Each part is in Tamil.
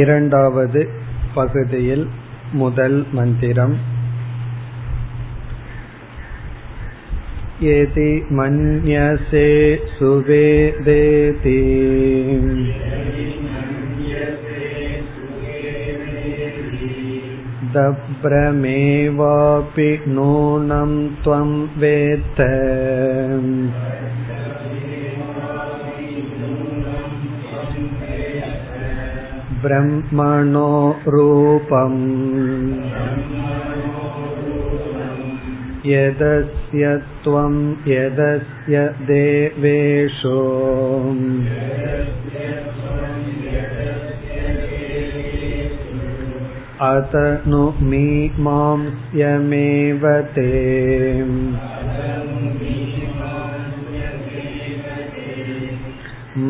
இரண்டாவது பகுதியில் முதல் மந்திரம் यदि मन्यसे सुवेदेति दभ्रमेवापि नूनं त्वं वेत्त ब्रह्मणो रूपम् यदस्य त्वं यदस्य देवेषु अत नु मीमांस्यमेव ते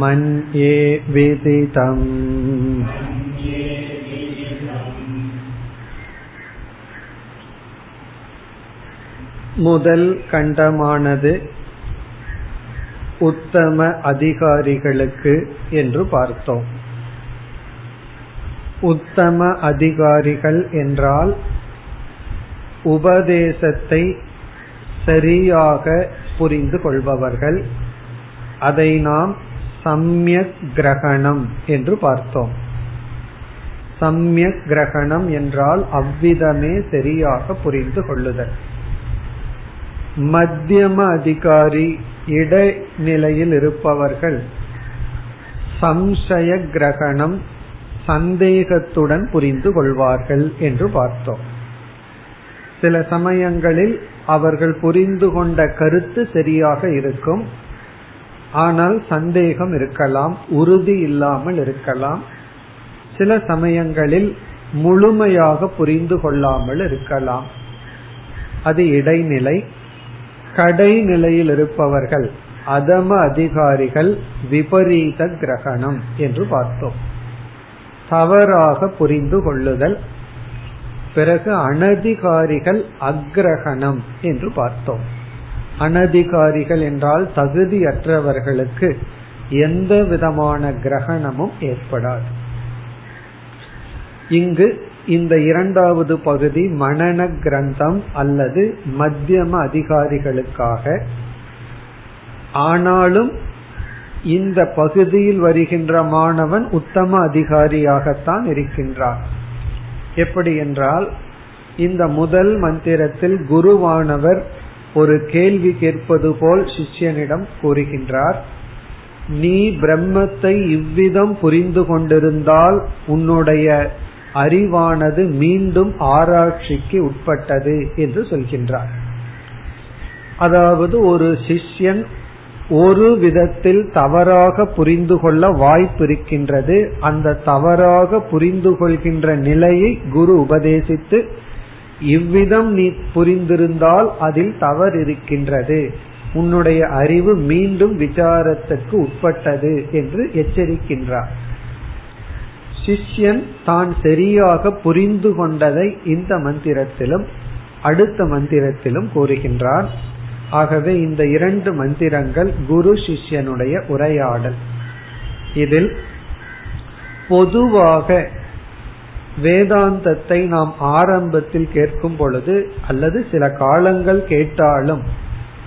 मन्ये विदितम् முதல் கண்டமானது உத்தம அதிகாரிகளுக்கு என்று பார்த்தோம். உத்தம அதிகாரிகள் என்றால் உபதேசத்தை சரியாக புரிந்து கொள்பவர்கள். அதை நாம் சம்யக் கிரகணம் என்று பார்த்தோம். சம்யக் கிரகணம் என்றால் அவ்விதமே சரியாக புரிந்து கொள்ளுதல். மத்தியம அதிகாரி இடைநிலையில் இருப்பவர்கள் சம்சய கிரகணம் சந்தேகத்துடன் புரிந்து கொள்வார்கள் என்று பார்த்தோம். சில சமயங்களில் அவர்கள் புரிந்து கொண்ட கருத்து சரியாக இருக்கும். ஆனால் சந்தேகம் இருக்கலாம் உறுதி இல்லாமல் இருக்கலாம். சில சமயங்களில் முழுமையாக புரிந்து கொள்ளாமல் இருக்கலாம். அது இடைநிலை. கடைநிலையில் இருப்பவர்கள் அதம அதிகாரிகள் விபரீத கிரகணம் என்று பார்த்தோம். தவறாக புரிந்து கொள்ளுதல் பிறகு அனதிகாரிகள் அக்ரகணம் என்று பார்த்தோம். அனதிகாரிகள் என்றால் தகுதியற்றவர்களுக்கு எந்த விதமான கிரகணமும் ஏற்படாது. இங்கு இந்த இரண்டாவது பகுதி மனன கிரந்தம் அல்லது மத்தியம அதிகாரிகளுக்காக. ஆனாலும் இந்த பகுதியில் வருகின்ற மாணவன் உத்தம அதிகாரியாகத்தான் இருக்கின்றான். எப்படி என்றால் இந்த முதல் மந்திரத்தில் குருவானவர் ஒரு கேள்வி கேட்பது போல் சிஷ்யனிடம் கூறுகின்றார் நீ பிரம்மத்தை இவ்விதம் புரிந்து கொண்டிருந்தால் உன்னுடைய அறிவானது மீண்டும் ஆராய்ச்சிக்கு உட்பட்டது என்று சொல்கின்றார். அதாவது ஒரு சிஷ்யன் ஒரு விதத்தில் தவறாக புரிந்து கொள்ள வாய்ப்பு இருக்கின்றது. அந்த தவறாக புரிந்து கொள்கின்ற நிலையை குரு உபதேசித்து இவ்விதம் நீ புரிந்திருந்தால் அதில் தவறு இருக்கின்றது உன்னுடைய அறிவு மீண்டும் விசாரத்துக்கு உட்பட்டது என்று எச்சரிக்கின்றார். சிஷ்யன் தான் சரியாக புரிந்து கொண்டதை இந்த மந்திரத்திலும் அடுத்த மந்திரத்திலும் கூறுகின்றார். ஆகவே இந்த இரண்டு மந்திரங்கள் குரு சிஷ்யனுடைய உரையாடல். இதில் பொதுவாக வேதாந்தத்தை நாம் ஆரம்பத்தில் கேட்கும் பொழுது அல்லது சில காலங்கள் கேட்டாலும்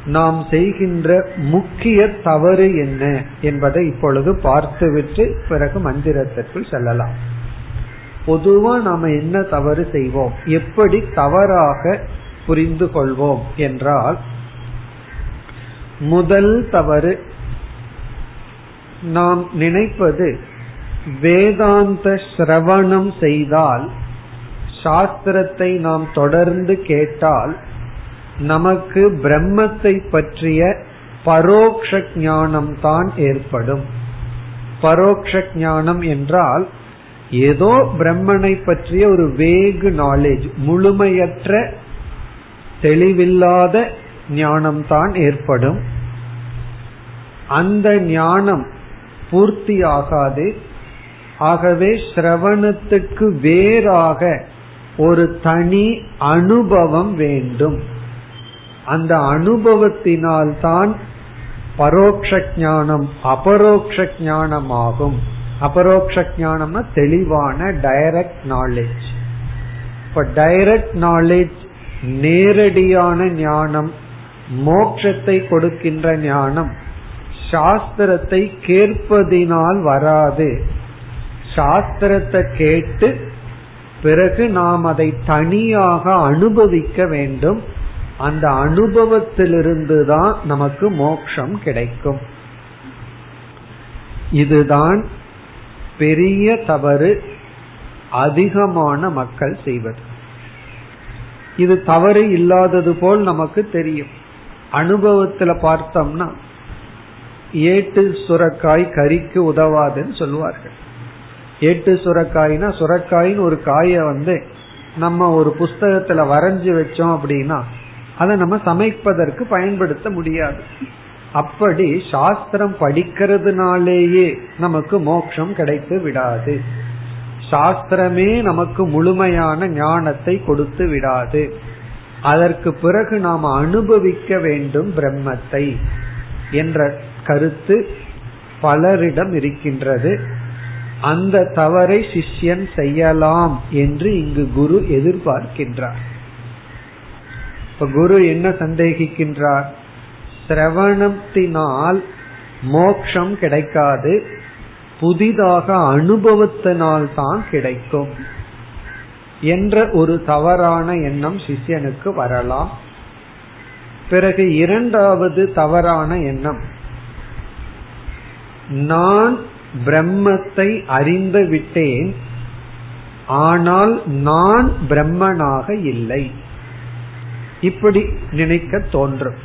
நாம் செய்கின்ற முக்கிய தவறு என்ன என்பதை இப்பொழுது பார்த்துவிட்டு பிறகு மந்திரத்திற்குள் செல்லலாம். பொதுவா நாம என்ன தவறு செய்வோம்? எப்படி தவறாக புரிந்து கொள்வோம் என்றால் முதல் தவறு நாம் நினைப்பது வேதாந்த சிரவணம் செய்தால் சாஸ்திரத்தை நாம் தொடர்ந்து கேட்டால் நமக்கு பிரம்மத்தை பற்றிய பரோக்ஷ ஞானம் தான் ஏற்படும். பரோக்ஷ ஞானம் என்றால் ஏதோ பிரம்மனை பற்றிய ஒரு வேகு நாலேஜ் முழுமையற்ற தெளிவில்லாத ஞானம் தான் ஏற்படும். அந்த ஞானம் பூர்த்தி ஆகாது ஆகவே சிரவணத்துக்கு வேறாக ஒரு தனி அனுபவம் வேண்டும். அந்த அனுபவத்தினால்தான் பரோக்ஷ ஞானம் அபரோக்ஷ ஞானமாகும் அபரோக்ஷ ஞானம்னா தெளிவான டைரக்ட் நாலேஜ் இப்ப டைரக்ட் நாலேஜ் நேரடியான ஞானம் மோட்சத்தை கொடுக்கின்ற ஞானம் சாஸ்திரத்தை கேட்பதினால் வராது. சாஸ்திரத்தை கேட்டு பிறகு நாம் அதை தனியாக அனுபவிக்க வேண்டும். அந்த அனுபவத்திலிருந்து தான் நமக்கு மோக்ஷம் கிடைக்கும். இதுதான் பெரிய தவறு அதிகமான மக்கள் செய்வது. இது தவறு இல்லாதது போல் நமக்கு தெரியும். அனுபவத்துல பார்த்தோம்னா ஏட்டு சுரக்காய் கறிக்கு உதவாதுன்னு சொல்லுவார்கள். ஏட்டு சுரக்காய்னா சுரக்காயின்னு ஒரு காயை வந்து நம்ம ஒரு புஸ்தகத்துல வரைஞ்சு வச்சோம் அப்படின்னா அதை நம்ம சமைப்பதற்கு பயன்படுத்த முடியாது. அப்படி சாஸ்திரம் படிக்கிறதுனாலேயே நமக்கு மோட்சம் கிடைத்து விடாது. சாஸ்திரமே நமக்கு முழுமையான ஞானத்தை கொடுத்து விடாது. அதற்கு பிறகு நாம் அனுபவிக்க வேண்டும் பிரம்மத்தை என்ற கருத்து பலரிடம் இருக்கின்றது. அந்த தவறை சிஷ்யன் செய்யலாம் என்று இங்கு குரு எதிர்பார்க்கின்றார். இப்ப குரு என்ன சந்தேகிக்கின்றார்? சிரவணத்தினால் மோக்ஷம் கிடைக்காது புதிதாக அனுபவத்தினால் தான் கிடைக்கும் என்ற ஒரு தவறான எண்ணம் சிஷ்யனுக்கு வரலாம். பிறகு இரண்டாவது தவறான எண்ணம் நான் பிரம்மத்தை அறிந்து விட்டேன் ஆனால் நான் பிரம்மனாக இல்லை. இப்படி நினைக்க தோன்றும்.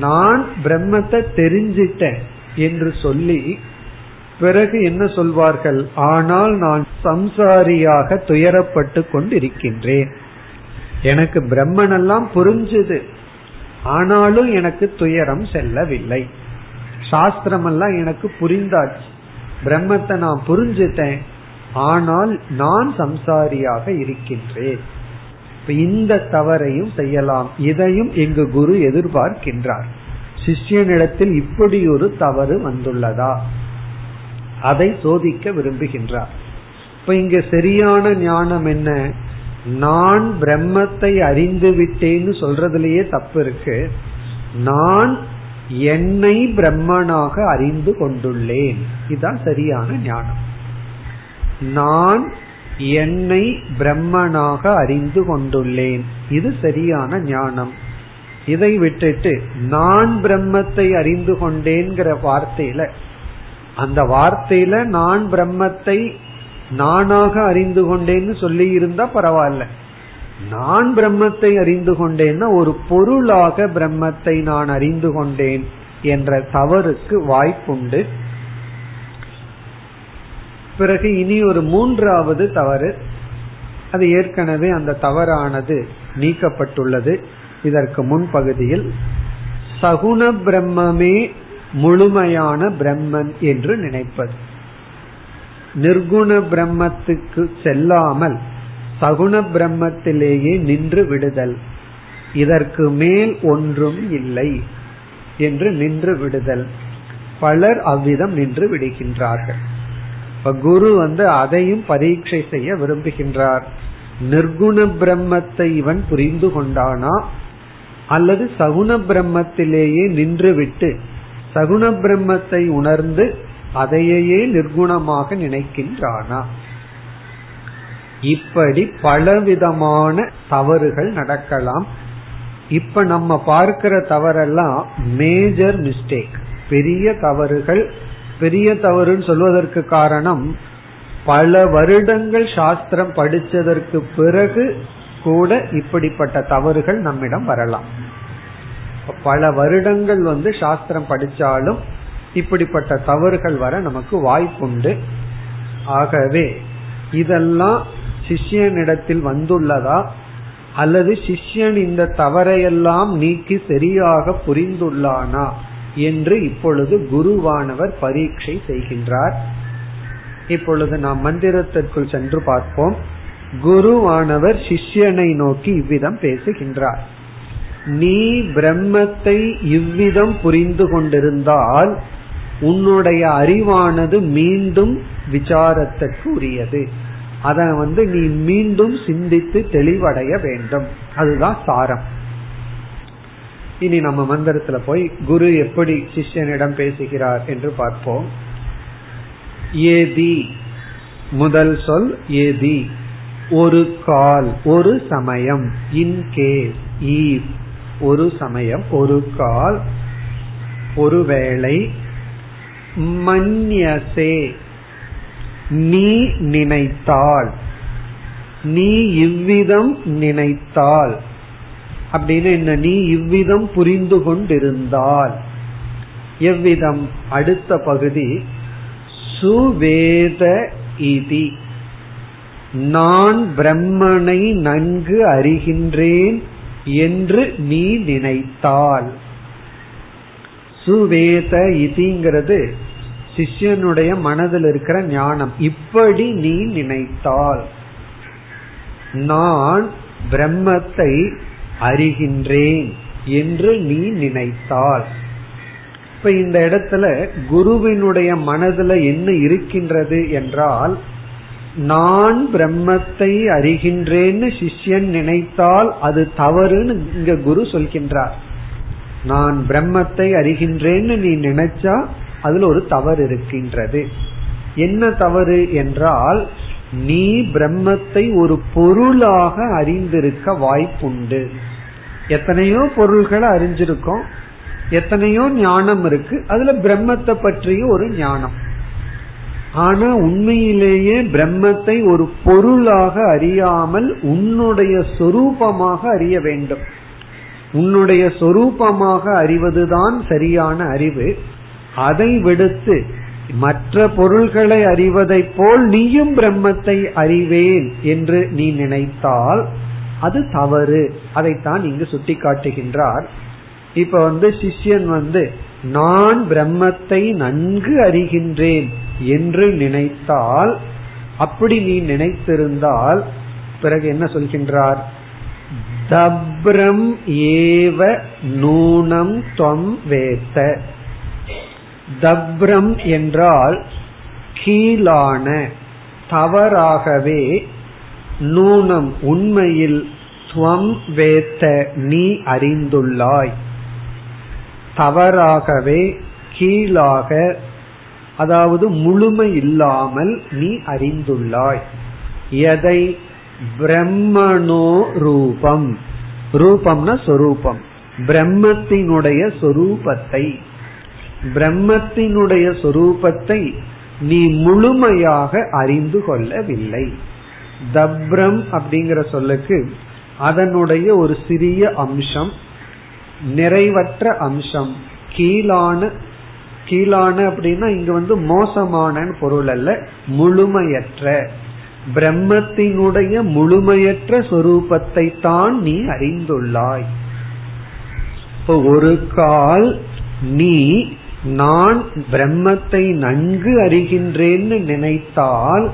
நான் பிரம்மத்தை தெரிஞ்சிட்டேன் என்று சொல்லி பிறகு என்ன சொல்வார்கள்? ஆனால் நான் சம்சாரியாக துயரப்பட்டு கொண்டிருக்கின்றேன். எனக்கு பிரம்மன் எல்லாம் புரிஞ்சுது. ஆனாலும் எனக்கு துயரம் செல்லவில்லை. சாஸ்திரம் எல்லாம் எனக்கு புரிந்தாச்சு. பிரம்மத்தை நான் புரிஞ்சுட்டேன். ஆனால் நான் சம்சாரியாக இருக்கின்றேன். இந்த தவறையும் செய்யலாம். இதையும் இங்கு குரு எதிர்பார்க்கின்றார். சிஷ்யனிடத்தில் இப்படி ஒரு தவறு வந்துள்ளதா? அதை சோதிக்க விரும்புகின்றார். இப்ப இங்க சரியான ஞானம் என்ன? நான் பிரம்மத்தை அறிந்து விட்டேன்னு சொல்றதுலயே தப்பு இருக்கு. நான் என்னை பிரம்மனாக அறிந்து கொண்டுள்ளேன். இதுதான் சரியான ஞானம். நான் என்னை பிரம்மனாக அறிந்து கொண்டுள்ளேன். இது சரியான ஞானம். இதை விட்டுட்டு நான் பிரம்மத்தை அறிந்து கொண்டேங்கிற வார்த்தையில அந்த வார்த்தையில நான் பிரம்மத்தை நானாக அறிந்து கொண்டேன்னு சொல்லி இருந்தா பரவாயில்ல. நான் பிரம்மத்தை அறிந்து கொண்டேன்னா ஒரு பொருளாக பிரம்மத்தை நான் அறிந்து கொண்டேன் என்ற தவறுக்கு வாய்ப்புண்டு. பிறகு இனி ஒரு மூன்றாவது தவறு. அது ஏற்கனவே அந்த தவறானது நீக்கப்பட்டுள்ளது. இதற்கு முன் பகுதியில் சகுண பிரம்மமே முழுமையான பிரம்மன் என்று நினைப்பது. நிர்குண பிரம்மத்துக்கு செல்லாமல் சகுண பிரம்மத்திலேயே நின்று விடுதல். இதற்கு மேல் ஒன்றும் இல்லை என்று நின்று விடுதல். பலர் அவ்விதம் நின்று விடுகின்றார்கள். இப்ப குரு வந்து அதையும் பரீட்சை செய்ய விரும்புகின்றார். நிர்குண பிரம்மத்தை இவன் புரிந்து கொண்டானா? அல்லது சகுண பிரம்மத்திலேயே நின்றுவிட்டு சகுண பிரம்மத்தை உணர்ந்து அதையே நிர்குணமாக நினைக்கின்றானா? இப்படி பலவிதமான தவறுகள் நடக்கலாம். இப்ப நம்ம பார்க்கிற தவறெல்லாம் மேஜர் மிஸ்டேக் பெரிய தவறுகள் பெரிய தவறுன்னு சொல்வதற்கு காரணம் பல வருடங்கள் சாஸ்திரம் படிச்சதற்கு பிறகு கூட இப்படிப்பட்ட தவறுகள் நம்மிடம் வரலாம். பல வருடங்கள் வந்து சாஸ்திரம் படிச்சாலும் இப்படிப்பட்ட தவறுகள் வர நமக்கு வாய்ப்புண்டு. ஆகவே இதெல்லாம் சிஷ்யனிடத்தில் வந்துள்ளதா அல்லது சிஷ்யன் இந்த தவறையெல்லாம் நீக்கி சரியாக புரிந்துள்ளானா என்று இப்பொழுது குருவானவர் பரீட்சை செய்கின்றார். இப்பொழுது நாம் மந்திரத்திற்குள் சென்று பார்ப்போம். குருவானவர் சிஷ்யனை நோக்கி இவ்விதம் பேசுகின்றார். நீ பிரம்மத்தை இவ்விதம் புரிந்து கொண்டிருந்தால் உன்னுடைய அறிவானது மீண்டும் விசாரத்திற்கு உரியது அதை வந்து நீ மீண்டும் சிந்தித்து தெளிவடைய வேண்டும். அதுதான் சாரம். இனி நம்ம மந்திரத்துல போய் குரு எப்படி சிஷ்யனிடம் பேசுகிறார் என்று பார்ப்போம். ஏதி முதல் சொல் ஏதி ஒரு கால் ஒரு சமயம். In case even. ஒரு சமயம் ஒரு கால் ஒருவேளை மன்யசே நீ நினைத்தால். நீ இவ்விதம் நினைத்தால். அப்படின்னு என்ன? நீ இவ்விதம் புரிந்து கொண்டிருந்தால். எவ்விதம்? அடுத்த பகுதி. சுவேத இதி. நான் பிரம்மனை நன்கு அறிகின்றேன் என்று நீ நினைத்தால். சுவேத இதிங்கிறது சிஷ்யனுடைய மனதில் இருக்கிற ஞானம். இப்படி நீ நினைத்தால். நான் பிரம்மத்தை அறிகின்றேன் என்று நீ நினைத்தால். இப்ப இந்த இடத்துல குருவினுடைய மனதுல என்ன இருக்கின்றது என்றால் நான் பிரம்மத்தை அறிகின்றேன்னு சிஷ்யன் நினைத்தால் அது தவறுன்னு இங்க குரு சொல்கின்றார். நான் பிரம்மத்தை அறிகின்றேன்னு நீ நினைச்சா அதுல ஒரு தவறு இருக்கின்றது. என்ன தவறு என்றால் நீ பிரம்மத்தை ஒரு பொருளாக அறிந்திருக்க வாய்ப்புண்டு. எத்தனையோ பொருள்களை அறிஞ்சிருக்கோம். எத்தனையோ ஞானம் இருக்கு. அதுல பிரம்மத்தை பற்றிய ஒரு ஞானம். ஆனா உண்மையிலேயே பிரம்மத்தை ஒரு பொருளாக அறியாமல் உன்னுடைய சொரூபமாக அறிய வேண்டும். உன்னுடைய சொரூபமாக அறிவதுதான் சரியான அறிவு. அதை விடுத்து மற்ற பொருள்களை அறிவதைப் போல் நீயும் பிரம்மத்தை அறிவேன் என்று நீ நினைத்தால் அது தவறு. அதைத்தான் இங்கு சுட்டி காட்டுகின்றார் இப்ப வந்து சிஷ்யன் வந்து நான் பிரம்மத்தை நன்கு அறிகின்றேன் என்று நினைத்தால் அப்படி நீ நினைத்திருந்தால் பிறகு என்ன சொல்கின்றார்? தப்ரம் ஏவ நூனம் தொம் வேத்த. தப்ரம் என்றால் கீழான தவறாகவே நூனம் உண்மையில் ஸ்வம் வேத்த நீ அறிந்துள்ளாய். தவறாகவே கீழாக அதாவது முழுமை இல்லாமல் நீ அறிந்துள்ளாய். எதை? பிரம்மனோ ரூபம். ரூபம்னா சொரூபம். பிரம்மத்தினுடைய சொரூபத்தை. பிரம்மத்தினுடைய சொரூபத்தை நீ முழுமையாக அறிந்து கொள்ளவில்லை. தப்ரம் அப்படிங்கிற சொல்லுக்கு அதனுடைய ஒரு சிறிய அம்சம் நிறைவற்ற அம்சம். கீழான கீழான அப்படின்னா இங்க வந்து மோசமான பொருள் அல்ல முழுமையற்ற. பிரம்மத்தினுடைய முழுமையற்ற சொரூபத்தை தான் நீ அறிந்துள்ளாய். இப்போ ஒரு கால் நீ நான் பிரம்மத்தை நன்கு அறிகின்றேன்னு நினைத்தால்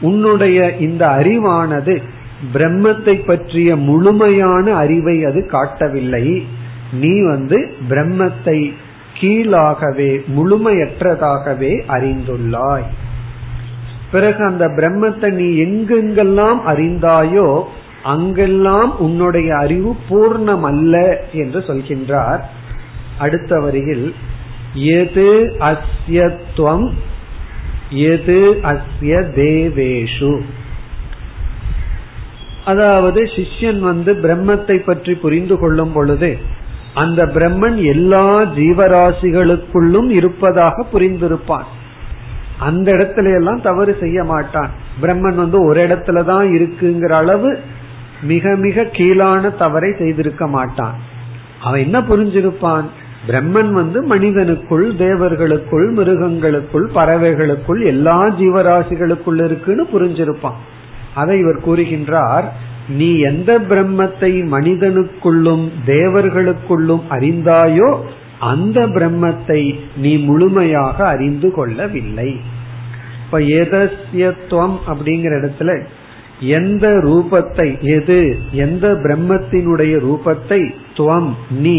உன்னுடைய இந்த அறிவானது பிரம்மத்தை பற்றிய முழுமையான அறிவை அது காட்டவில்லை. நீ வந்து பிரம்மத்தை கீழாகவே முழுமையற்றதாகவே அறிந்துள்ளாய். பிறகு அந்த பிரம்மத்தை நீ எங்கெங்கெல்லாம் அறிந்தாயோ அங்கெல்லாம் உன்னுடைய அறிவு பூர்ணம் அல்ல என்று சொல்கின்றார். அடுத்த வரியில் எது அஸ்யத்துவம் எது அஸ்ய தேவேஷு? அதாவது சிஷ்யன் வந்து பிரம்மத்தை பற்றி புரிந்து கொள்ளும் பொழுது அந்த பிரம்மன் எல்லா ஜீவராசிகளுக்குள்ளும் இருப்பதாக புரிந்திருப்பான். அந்த இடத்துல எல்லாம் தவறு செய்ய மாட்டான். பிரம்மன் வந்து ஒரு இடத்துல தான் இருக்குங்கிற அளவு மிக மிக கீழான தவறை செய்திருக்க மாட்டான். அவன் என்ன புரிஞ்சிருப்பான்? பிரம்மன் வந்து மனிதனுக்குள் தேவர்களுக்குள் மிருகங்களுக்குள் பறவைகளுக்குள் எல்லா ஜீவராசிகளுக்குள் இருக்குன்னு புரிஞ்சிருப்பான். அதை இவர் கூறுகின்றார் நீ எந்த பிரம்மத்தை மனிதனுக்குள்ளும் தேவர்களுக்குள்ளும் அறிந்தாயோ அந்த பிரம்மத்தை நீ முழுமையாக அறிந்து கொள்ளவில்லை. இப்ப எதஸ்யத்துவம் அப்படிங்கிற இடத்துல எந்த ரூபத்தை எது எந்த பிரம்மத்தினுடைய ரூபத்தை துவம் நீ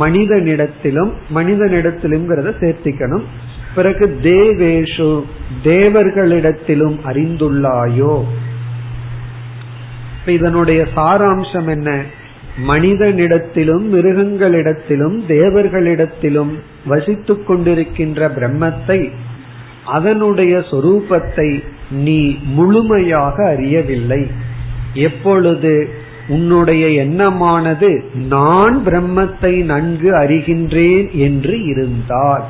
மனிதனிடத்திலும் மனிதனிடத்திலும் சேர்த்திக்கணும். பிறகு தேவேஷு தேவர்களிடத்திலும் அறிந்துள்ளாயோ? இதனுடைய சாராம்சம் என்ன? மனிதனிடத்திலும் மிருகங்களிடத்திலும் தேவர்களிடத்திலும் வசித்துக் கொண்டிருக்கின்ற பிரம்மத்தை அதனுடைய சொரூபத்தை நீ முழுமையாக அறியவில்லை. எப்பொழுது உன்னுடைய எண்ணமானது நான் பிரம்மத்தை நன்கு அறிகின்றேன் என்று இருந்தால்.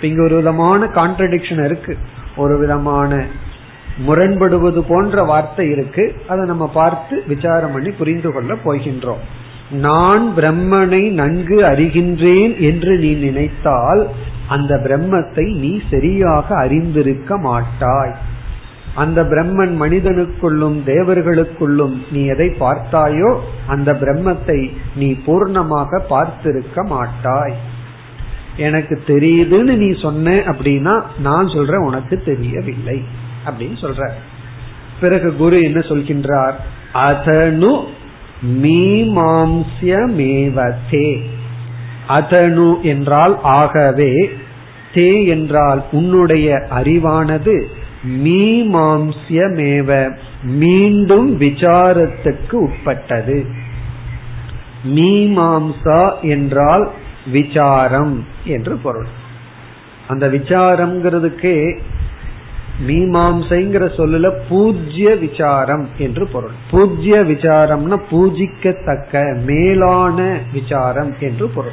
இங்க ஒரு விதமான கான்ட்ரடிக்ஷன் இருக்கு. ஒரு விதமான முரண்படுவது போன்ற வார்த்தை இருக்கு. அதை நம்ம பார்த்து விசாரம் பண்ணி புரிந்து கொள்ள போகின்றோம். நான் பிரம்மனை நன்கு அறிகின்றேன் என்று நீ நினைத்தால் அந்த பிரம்மத்தை நீ சரியாக அறிந்திருக்க மாட்டாய். அந்த பிரம்மன் மனிதனுக்குள்ளும் தேவர்களுக்குள்ளும் நீ எதை பார்த்தாயோ அந்த பிரம்மத்தை நீ பூர்ணமாக பார்த்திருக்க மாட்டாய். எனக்கு தெரியுதுன்னு நீ சொன்ன அப்படின்னா நான் சொல்றேன் உனக்கு தெரியவில்லை அப்படின்னு சொல்ற. பிறகு குரு என்ன சொல்கின்றார்? அதனு மீமாம்சியமேவதே அதனு என்றால் ஆகவே தே என்றால் உன்னுடைய அறிவானது மீமாம்சியமேவ. மீண்டும் விசாரத்துக்கு உட்பட்டது. மீமாம்சா என்றால் விசாரம் என்று பொருள். அந்த விசாரம்ங்கிறதுக்கு மீமாம்சைங்கிற சொல்லுல பூஜ்ய விசாரம் என்று பொருள். பூஜ்ய விசாரம்னா பூஜிக்கத்தக்க மேலான விசாரம் என்று பொருள்.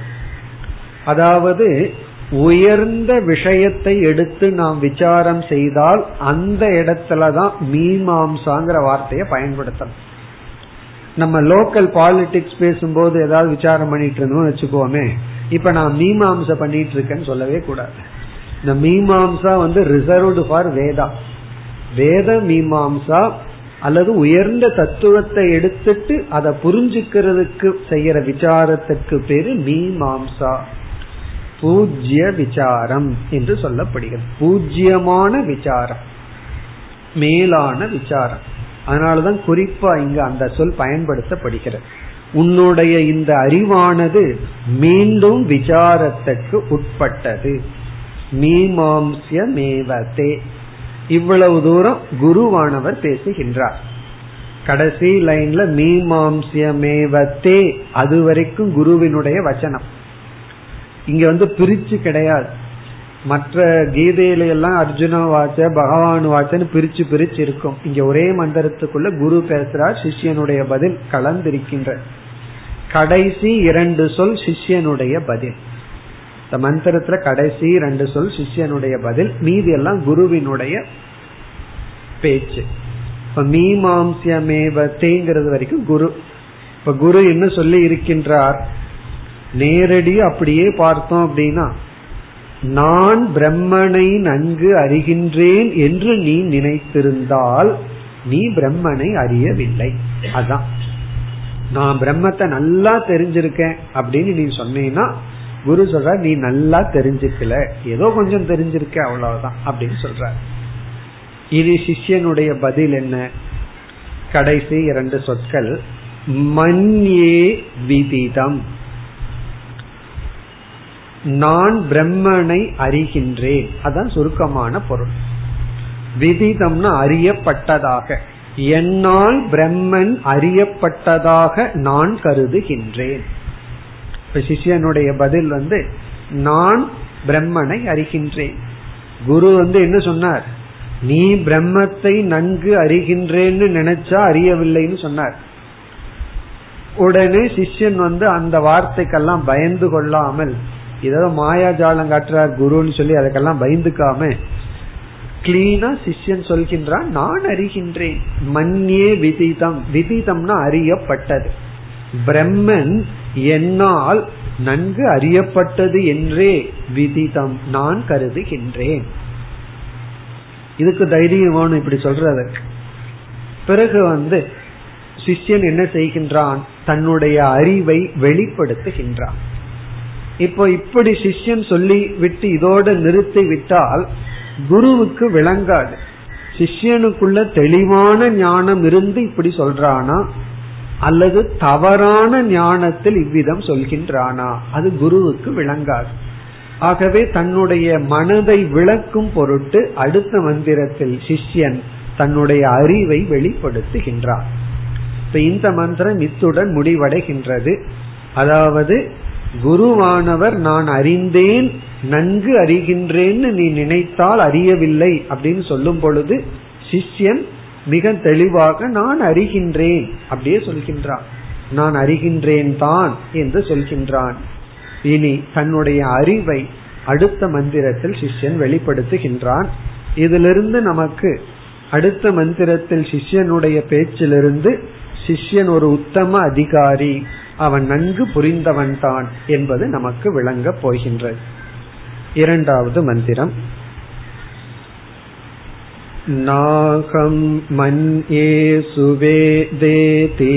அதாவது உயர்ந்த விஷயத்தை எடுத்து நாம் விசாரம் செய்தால் அந்த இடத்துலதான் மீமாம்சாங்கிற வார்த்தையை பயன்படுத்தணும். நம்ம லோக்கல் பாலிடிக்ஸ் பேசும்போது ஏதாவது விசாரம் பண்ணிட்டு இருந்தோம் வச்சுக்கோமே இப்ப நான் மீமாம்ச பண்ணிட்டு இருக்கேன்னு சொல்லவே கூடாது. இந்த மீமாம்சா வந்து ரிசர்வ்டு ஃபார் வேதா வேத மீமாம்சா அல்லது உயர்ந்த தத்துவத்தை எடுத்துட்டு அதை புரிஞ்சுக்கிறதுக்கு செய்யற விசாரத்துக்கு பேரு மீமாம்சா. பூஜ்ய விசாரம் என்று சொல்லப்படுகிறது. பூஜ்யமான விசாரம். மேலான விசாரம். அதனாலதான் குறிப்பா இங்கு அந்த சொல் பயன்படுத்தப்படுகிறது. உன்னுடைய இந்த அறிவானது மீண்டும் விசாரத்துக்கு உட்பட்டது. மீமாம்சிய மேவதே. இவ்வளவு தூரம் குருவானவர் பேசுகின்றார். கடைசி லைன்ல மீமாம்சிய மேவத்தே அது வரைக்கும் குருவினுடைய வச்சனம். இங்க வந்து பிரிச்சு கிடையாது. மற்ற கீதையில எல்லாம் அர்ஜுன வாச்ச பகவான் வாச்சன்னு பிரிச்சு பிரிச்சு இருக்கும். இங்க ஒரே மந்திரத்துக்குள்ள குரு பேசுறார் சிஷ்யனுடைய பதில் கலந்திருக்கின்ற. கடைசி இரண்டு சொல் சிஷ்யனுடைய பதில். இந்த மந்திரத்துல கடைசி ரெண்டு சொல் சிஷ்யனுடைய பதில் மீதி எல்லாம் குருவினுடைய பேச்சு. இப்ப மீமாம்சியமேவத்தேங்கிறது வரைக்கும் குரு. இப்ப குரு என்ன சொல்லி இருக்கின்றார்? நேரடி அப்படியே பார்த்தோம் அப்படின்னா நான் பிரம்மனை நன்கு அறிகின்றேன் என்று நீ நினைத்திருந்தால் நீ பிரம்மனை அறியவில்லை. அதான். நான் பிரம்மத்தை நல்லா தெரிஞ்சிருக்கேன் அப்படின்னு நீ சொன்னீங்கன்னா குரு சொல்ற நீ நல்லா தெரிஞ்சுக்கல. ஏதோ கொஞ்சம் தெரிஞ்சிருக்க அவ்வளவுதான் அப்படின்னு சொல்ற இது சிஷ்யனுடைய பதில் என்ன? கடைசி இரண்டு சொற்கள் மன்யே விதிதம். நான் பிரம்மனை அறிகின்றேன். அதான் சுருக்கமான பொருள். விதிதம்னா அறியப்பட்டதாக. என்னால் பிரம்மன் அறியப்பட்டதாக நான் கருதுகின்றேன். இப்ப சிஷியனுடைய பதில் வந்து நான் பிரம்மனை அறிகின்றேன். குரு வந்து என்ன சொன்னார்? நீ பிரம்மத்தை நன்கு அறிகின்றேன்னு நினைச்சா அறியவில்லைன்னு சொன்னார். உடனே சிஷ்யன் வந்து அந்த வார்த்தைக்கெல்லாம் பயந்து கொள்ளாமல் ஏதோ மாயாஜாலம் காட்டுறார் குருன்னு சொல்லி அதுக்கெல்லாம் பயந்துக்காம கிளீனா சிஷ்யன் சொல்கின்றான் நான் அறிகின்றேன். மண்யே விதிதம். விதிதம்னா அறியப்பட்டது. பிரம்மன் என்னால் நன்கு அறியப்பட்டது என்றே விதிதம். நான் கருதுகின்றேன். இதுக்கு தைரியம் வேணும் இப்படி சொல்றதற்கு. பிறகு வந்து சிஷ்யன் என்ன செய்கின்றான்? தன்னுடைய அறிவை வெளிப்படுத்துகின்றான். இப்போ இப்படி சிஷ்யன் சொல்லி விட்டு இதோடு நிறுத்தி விட்டால் குருவுக்கு விளங்காது. சிஷ்யனுக்குள்ள தெளிவான ஞானம் இருந்து இப்படி சொல்றானா? அல்லது தவறான ஞானத்தில் இவ்விதம் சொல்கின்றானா? அது குருவுக்கு விளங்காது. ஆகவே தன்னுடைய மனதை விளக்கும் பொருட்டு அடுத்த மந்திரத்தில் சிஷ்யன் தன்னுடைய அறிவை வெளிப்படுத்துகின்றார் இப்ப இந்த மந்திரம் இத்துடன் முடிவடைகின்றது. அதாவது குருவானவர் நான் அறிந்தேன் நன்கு அறிகின்றேன்னு நீ நினைத்தால் அறியவில்லை அப்படின்னு சொல்லும் பொழுது சிஷ்யன் மிக தெளிவாக நான் அறிகின்றேன் அப்படியே சொல்கின்றான். நான் அறிகின்றேன் தான் என்று சொல்கின்றான். இனி தன்னுடைய அறிவை அடுத்த மந்திரத்தில் சிஷ்யன் வெளிப்படுத்துகின்றான். இதிலிருந்து நமக்கு அடுத்த மந்திரத்தில் சிஷ்யனுடைய பேச்சிலிருந்து சிஷ்யன் ஒரு உத்தம அதிகாரி அவன் நன்கு புரிந்தவன் தான் என்பது நமக்கு விளங்கப் போகின்றது இரண்டாவது மந்திரம் நாகம் மன்யே சுவேதேதி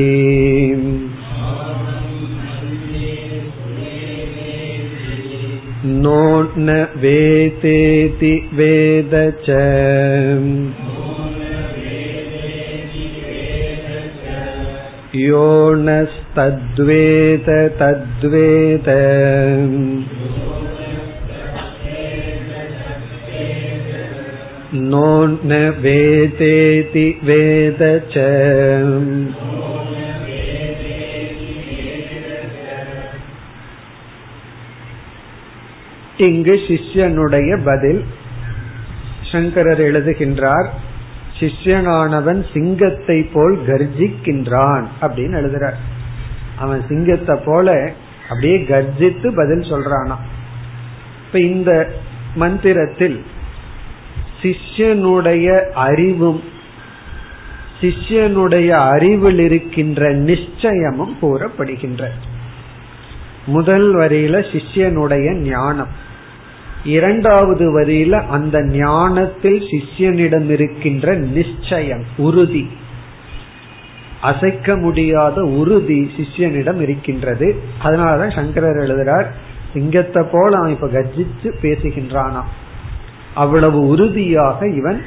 नो न वेतेति वेद च यो नस्तद्वेद तद्वेद नो न वेदेति वेद च இங்கு சிஷ்யனுடைய பதில் சங்கரர் எழுதுகின்றார் சிஷ்யனானவன் சிங்கத்தை போல் கர்ஜிக்கின்றான் அப்படின்னு எழுதுறார். அவன் சிங்கத்தை போல அப்படியே கர்ஜித்து பதில் சொல்றானா. இப்ப இந்த மந்திரத்தில் சிஷ்யனுடைய அறிவும் சிஷ்யனுடைய அறிவில் இருக்கின்ற நிச்சயமும் கூறப்படுகின்ற. முதல் வரியில சிஷ்யனுடைய ஞானம். இரண்டாவது வரியில அந்த ஞானத்தில் சிஷ்யனிடம் இருக்கின்ற நிச்சயம் உறுதி. அசைக்க முடியாத உறுதி சிஷ்யனிடம் இருக்கின்றது. அதனாலதான் சங்கரர் எழுதுறார் சிங்கத்தை போல அவன் இப்ப கர்ஜிச்சு பேசுகின்றானா? அவ்வளவு உறுதியாக இவன்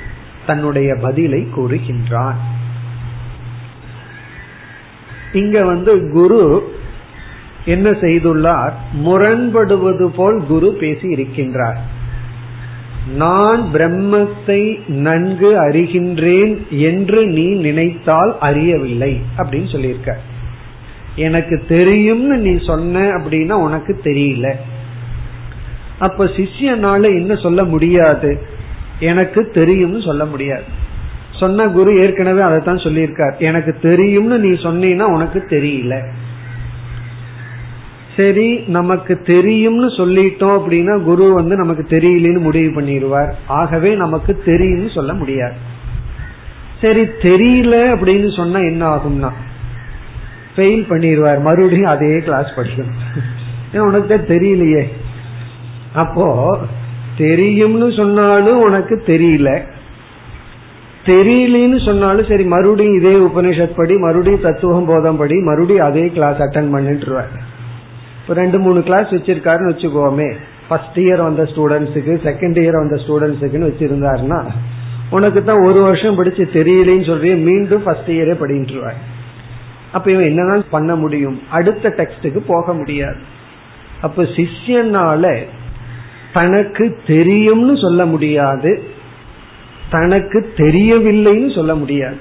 தன்னுடைய பதிலை கூறுகின்றான். இங்க வந்து குரு என்ன செய்துள்ளார்? முரண்படுவது போல் குரு பேசி இருக்கின்றார் நான் பிரம்மத்தை நன்கு அறிகின்றேன் என்று நீ நினைத்தால் அறியவில்லை அப்படின்னு சொல்லியிருக்க எனக்கு தெரியும்னு நீ சொன்ன அப்படின்னா உனக்கு தெரியல. அப்ப சிஷ்யனால என்ன சொல்ல முடியாது? எனக்கு தெரியும்னு சொல்ல முடியாது. சொன்ன குரு ஏற்கனவே அதைத்தான் சொல்லியிருக்கார். எனக்கு தெரியும்னு நீ சொன்னீன்னா உனக்கு தெரியல. சரி நமக்கு தெரியும்னு சொல்லிட்டோம் அப்படின்னா குரு வந்து நமக்கு தெரியலன்னு முடிவு பண்ணிடுவார். ஆகவே நமக்கு தெரியும்னு சொல்ல முடியாது. சரி தெரியல அப்படின்னு சொன்னா என்ன ஆகும்னா ஃபெயில் பண்ணிடுவார். மறுபடியும் அதே கிளாஸ் படிக்கணும். உனக்கு தெரியலையே. அப்போ தெரியும்னு சொன்னாலும் உனக்கு தெரியல. தெரியலன்னு சொன்னாலும் சரி மறுபடியும் இதே உபனிஷத் படி மறுபடியும் தத்துவம் போதம் படி மறுபடியும் அதே கிளாஸ் அட்டன் பண்ணிட்டுருவார். ரெண்டு மூணு கிளாஸ் வச்சிருக்காருன்னு வச்சுக்கோமே. ஃபர்ஸ்ட் இயர் வந்த ஸ்டூடெண்ட்ஸுக்கு செகண்ட் இயர் வந்த ஸ்டூடெண்ட்ஸுக்குன்னு வச்சிருந்தாருன்னா உனக்கு தான் ஒரு வருஷம் படிச்சு தெரியலன்னு சொல்றிய மீண்டும் ஃபர்ஸ்ட் இயரே படின்ட்டுருவார் அப்ப இவன் என்னதான் பண்ண முடியும்? அடுத்த டெக்ஸ்டுக்கு போக முடியாது. அப்ப சிஷ்யனால தனக்கு தெரியும்னு சொல்ல முடியாது. தனக்கு தெரியவில்லைன்னு சொல்ல முடியாது.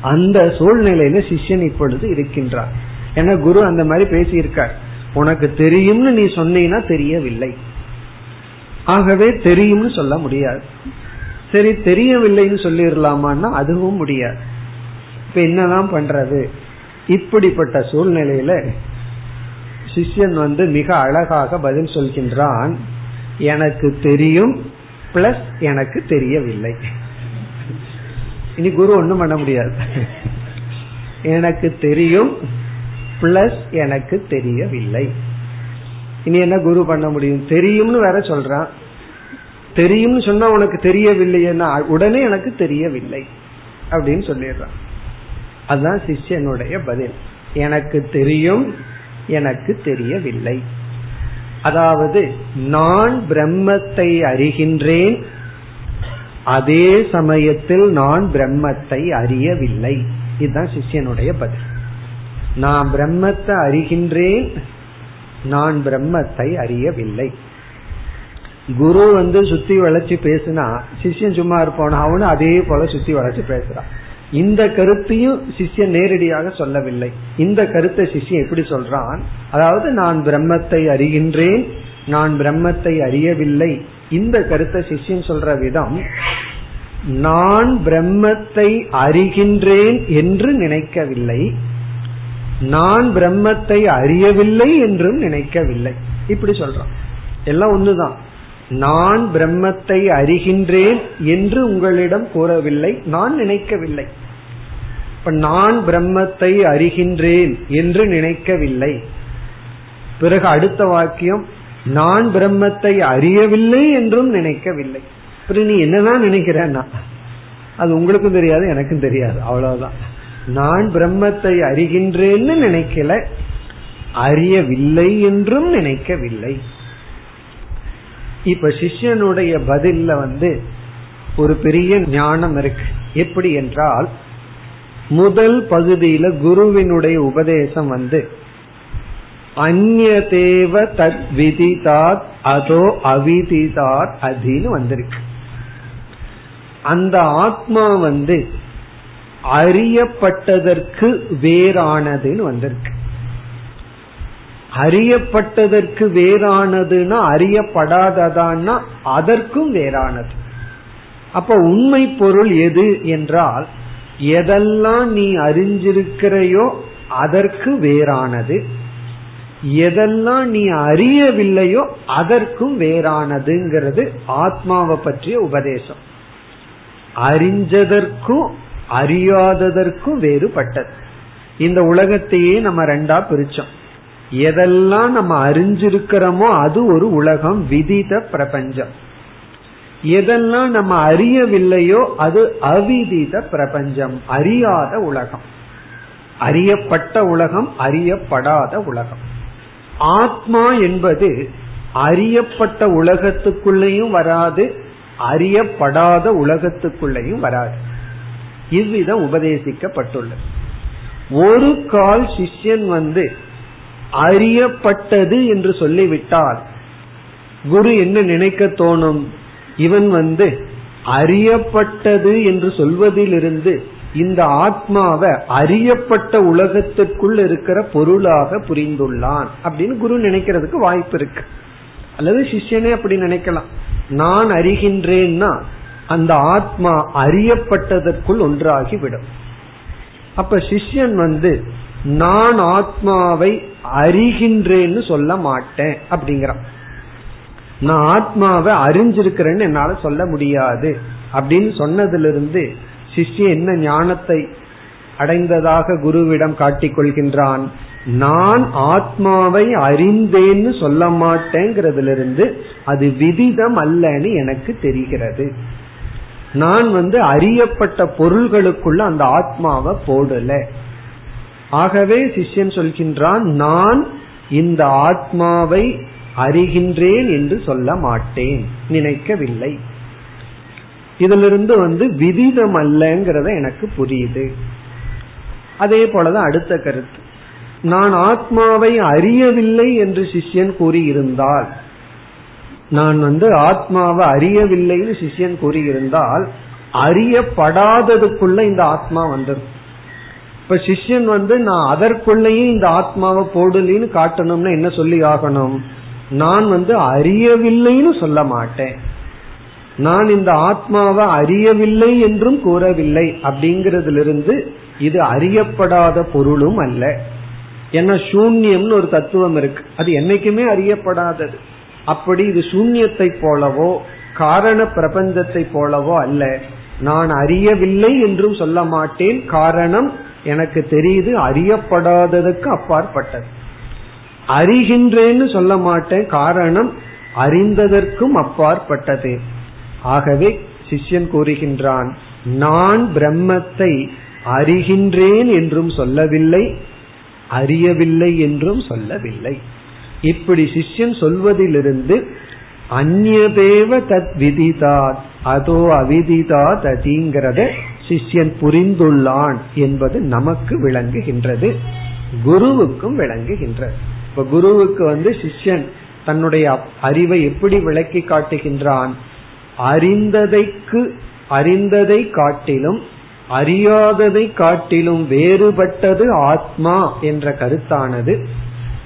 அந்த சூழ்நிலையில சிஷ்யன் இப்பொழுது இருக்கின்றான். ஏன்னா குரு அந்த மாதிரி பேசியிருக்கார். உனக்கு தெரியும்னு நீ சொன்னீங்கன்னா தெரியவில்லை. ஆகவே தெரியும்னு சொல்ல முடியாது. சரி தெரியவில்லைன்னு சொல்லிடலாமான்னா அதுவும் முடியாது. இப்ப என்னதான் பண்றது? இப்படிப்பட்ட சூழ்நிலையில சிஷ்யன் வந்து மிக அழகாக பதில் சொல்கின்றான். எனக்கு தெரியும் பிளஸ் எனக்கு தெரியவில்லை. இனி குரு ஒண்ணும் பண்ண முடியாது. எனக்கு தெரியும் பிளஸ் எனக்கு தெரியவில்லை. இனி என்ன குரு பண்ண முடியும்? தெரியும்னு வேற சொல்றான். தெரியும்னு சொன்னா உனக்கு தெரியவில்லைன்னா உடனே எனக்கு தெரியவில்லை அப்படின்னு சொல்லிடுறான். அதுதான் சிஷ்யனுடைய பதில். எனக்கு தெரியும் எனக்கு தெரியவில்லை. அதாவது நான் பிரம்மத்தை அறிகின்றேன் அதே சமயத்தில் நான் பிரம்மத்தை அறியவில்லை. இதுதான் சிஷ்யனுடைய பதில். நான் பிரம்மத்தை அறிகின்றேன் நான் பிரம்மத்தை அறியவில்லை. குரு வந்து சுத்தி வளைச்சு பேசினா சிஷ்யன் சும்மா இருப்பான்? அவனும் அதே போல சுத்தி வளைச்சு பேசுறான். இந்த கருத்தையும் சிஷ்யன் நேரடியாக சொல்லவில்லை. இந்த கருத்தை சிஷ்யன் எப்படி சொல்றான்? அதாவது நான் பிரம்மத்தை அறிகின்றேன் நான் பிரம்மத்தை அறியவில்லை. இந்த கருத்தை சிஷ்யன் சொல்ற விதம் நான் பிரம்மத்தை அறிகின்றேன் என்று நினைக்கவில்லை. நான் பிரம்மத்தை அறியவில்லை என்றும் நினைக்கவில்லை. இப்படி சொல்றான். எல்லாம் ஒண்ணுதான். நான் பிரம்மத்தை அறிகின்றேன் என்று உங்களிடம் கூறவில்லை நான் நினைக்கவில்லை. இப்ப நான் பிரம்மத்தை அறிகின்றேன் என்று நினைக்கவில்லை. பிறகு அடுத்த வாக்கியம் நான் பிரம்மத்தை அறியவில்லை என்றும் நினைக்கவில்லை. நீ என்னதான் நினைக்கிறேன்னா அது உங்களுக்கும் தெரியாது எனக்கும் தெரியாது. அவ்வளவுதான். நான் பிரம்மத்தை அறிகின்றேன்னு நினைக்கல. அறியவில்லை என்றும் நினைக்கவில்லை. இப்ப சிஷ்யனுடைய பதில்ல வந்து ஒரு பெரிய ஞானம் இருக்கு. எப்படி என்றால் முதல் பகுதியில குருவினுடைய உபதேசம் வந்து அந்நேவ தத் விதிதாத் அதோ அவிதிதாத் அதின்னு வந்திருக்கு. அந்த ஆத்மா வந்து அறியப்பட்டதற்கு வேறானதுன்னு வந்திருக்கு. அறியப்பட்டதற்கு வேறானதுன்னா அறியப்படாததான்னா அதற்கும் வேறானது. அப்ப உண்மை பொருள் எது என்றால் எதெல்லாம் நீ அறிஞ்சிருக்கிறையோ அதற்கு வேறானது. எதெல்லாம் நீ அறியவில்லையோ அதற்கும் வேறானதுங்கிறது ஆத்மாவை பற்றிய உபதேசம். அறிஞ்சதற்கும் அறியாததற்கும் வேறுபட்டது. இந்த உலகத்தையே நம்ம ரெண்டா பிரிச்சோம். எதெல்லாம் நம்ம அறிஞ்சிருக்கிறோமோ அது ஒரு உலகம் விதித பிரபஞ்சம். எதெல்லாம் நம்ம அறியவில்லையோ அது அவிதித பிரபஞ்சம் அறியாத உலகம். அறியப்பட்ட உலகம் அறியப்படாத உலகம். ஆத்மா என்பது அறியப்பட்ட உலகத்துக்குள்ளேயும் வராது அறியப்படாத உலகத்துக்குள்ளேயும் வராது. இவ்விதம் உபதேசிக்கப்பட்டுள்ளது. ஒரு கால் சிஷ்யன் வந்து அறியப்பட்டது என்று சொல்லிவிட்டால் குரு என்ன நினைக்க தோணும்? இவன் வந்து அறியப்பட்டது என்று சொல்வதிலிருந்து இந்த ஆத்மாவை அறியப்பட்ட உலகத்திற்குள் இருக்கிற பொருளாக புரிந்துள்ளான் அப்படின்னு குரு நினைக்கிறதுக்கு வாய்ப்பு இருக்கு. அல்லது சிஷ்யனே அப்படி நினைக்கலாம். நான் அறிகின்றேன்னா அந்த ஆத்மா அறியப்பட்டதற்குள் ஒன்றாகி விடும் அப்ப சிஷ்யன் வந்து நான் ஆத்மாவை அறிகின்றேன்னு சொல்ல மாட்டேன் அப்படிங்கிறான். நான் ஆத்மாவை அறிஞ்சிருக்கிறேன்னு என்னால சொல்ல முடியாது அப்படின்னு சொன்னதிலிருந்து சிஷ்ய என்ன ஞானத்தை அடைந்ததாக குருவிடம் காட்டிக் கொள்கின்றான். நான் ஆத்மாவை அறிந்தேன்னு சொல்ல மாட்டேங்கிறதுல இருந்து அது விதிதம் அல்லன்னு எனக்கு தெரிகிறது. நான் வந்து அறியப்பட்ட பொருள்களுக்குள்ள அந்த ஆத்மாவை போடல. ஆகவே சிஷ்யன் சொல்கின்றான் நான் இந்த ஆத்மாவை அறிகின்றேன் என்று சொல்ல மாட்டேன். நினைக்கவில்லை. இதிலிருந்து வந்து விதிதம் அல்லங்கிறத எனக்கு புரியுது. அதே போலதான் அடுத்த கருத்து. நான் ஆத்மாவை அறியவில்லை என்று சிஷ்யன் கூறியிருந்தால் நான் வந்து ஆத்மாவை அறியவில்லைன்னு சிஷ்யன் கூறியிருந்தால் அறியப்படாததுக்குள்ள இந்த ஆத்மா வந்துடும். இப்ப சிஷ்யன் வந்து நான் அதற்குள்ளேயும் இந்த ஆத்மாவை போடலின்னு காட்டணும்னா என்ன சொல்லி ஆகணும்? நான் வந்து அறியவில்லைன்னு சொல்ல மாட்டேன். நான் இந்த ஆத்மாவை அறியவில்லை என்றும் கூறவில்லை அப்படிங்கறதிலிருந்து இது அறியப்படாத பொருளும் அல்ல. ஏன்னா சூன்யம்னு ஒரு தத்துவம் இருக்கு. அது என்னைக்குமே அறியப்படாதது. அப்படி இது சூன்யத்தை போலவோ காரண பிரபஞ்சத்தை போலவோ அல்ல. நான் அறியவில்லை என்றும் சொல்ல மாட்டேன். காரணம் எனக்கு தெரியுது அறியப்படாததுக்கு அப்பாற்பட்டது. அறிகின்றேன்னு சொல்ல மாட்டேன். காரணம் அறிந்ததற்கும் அப்பாற்பட்டது. ஆகவே சிஷ்யன் கூறுகின்றான் நான் பிரம்மத்தை அறிகின்றேன் என்றும் சொல்லவில்லை அறியவில்லை என்றும் சொல்லவில்லை. இப்படி சிஷ்யன் சொல்வதிலிருந்து அந்நதேவ தத் விதிதாத் அதோ அவிதிதா ததிங்கிறத சிஷ்யன் புரிந்துள்ளான் என்பது நமக்கு விளங்குகின்றது குருவுக்கும் விளங்குகின்றது. இப்ப குருவுக்கு வந்து சிஷ்யன் தன்னுடைய அறிவை எப்படி விளக்கி காட்டுகின்றான்? அறிந்ததைக்கு அறிந்ததை காட்டிலும் அறியாததை காட்டிலும் வேறுபட்டது ஆத்மா என்ற கருத்தானது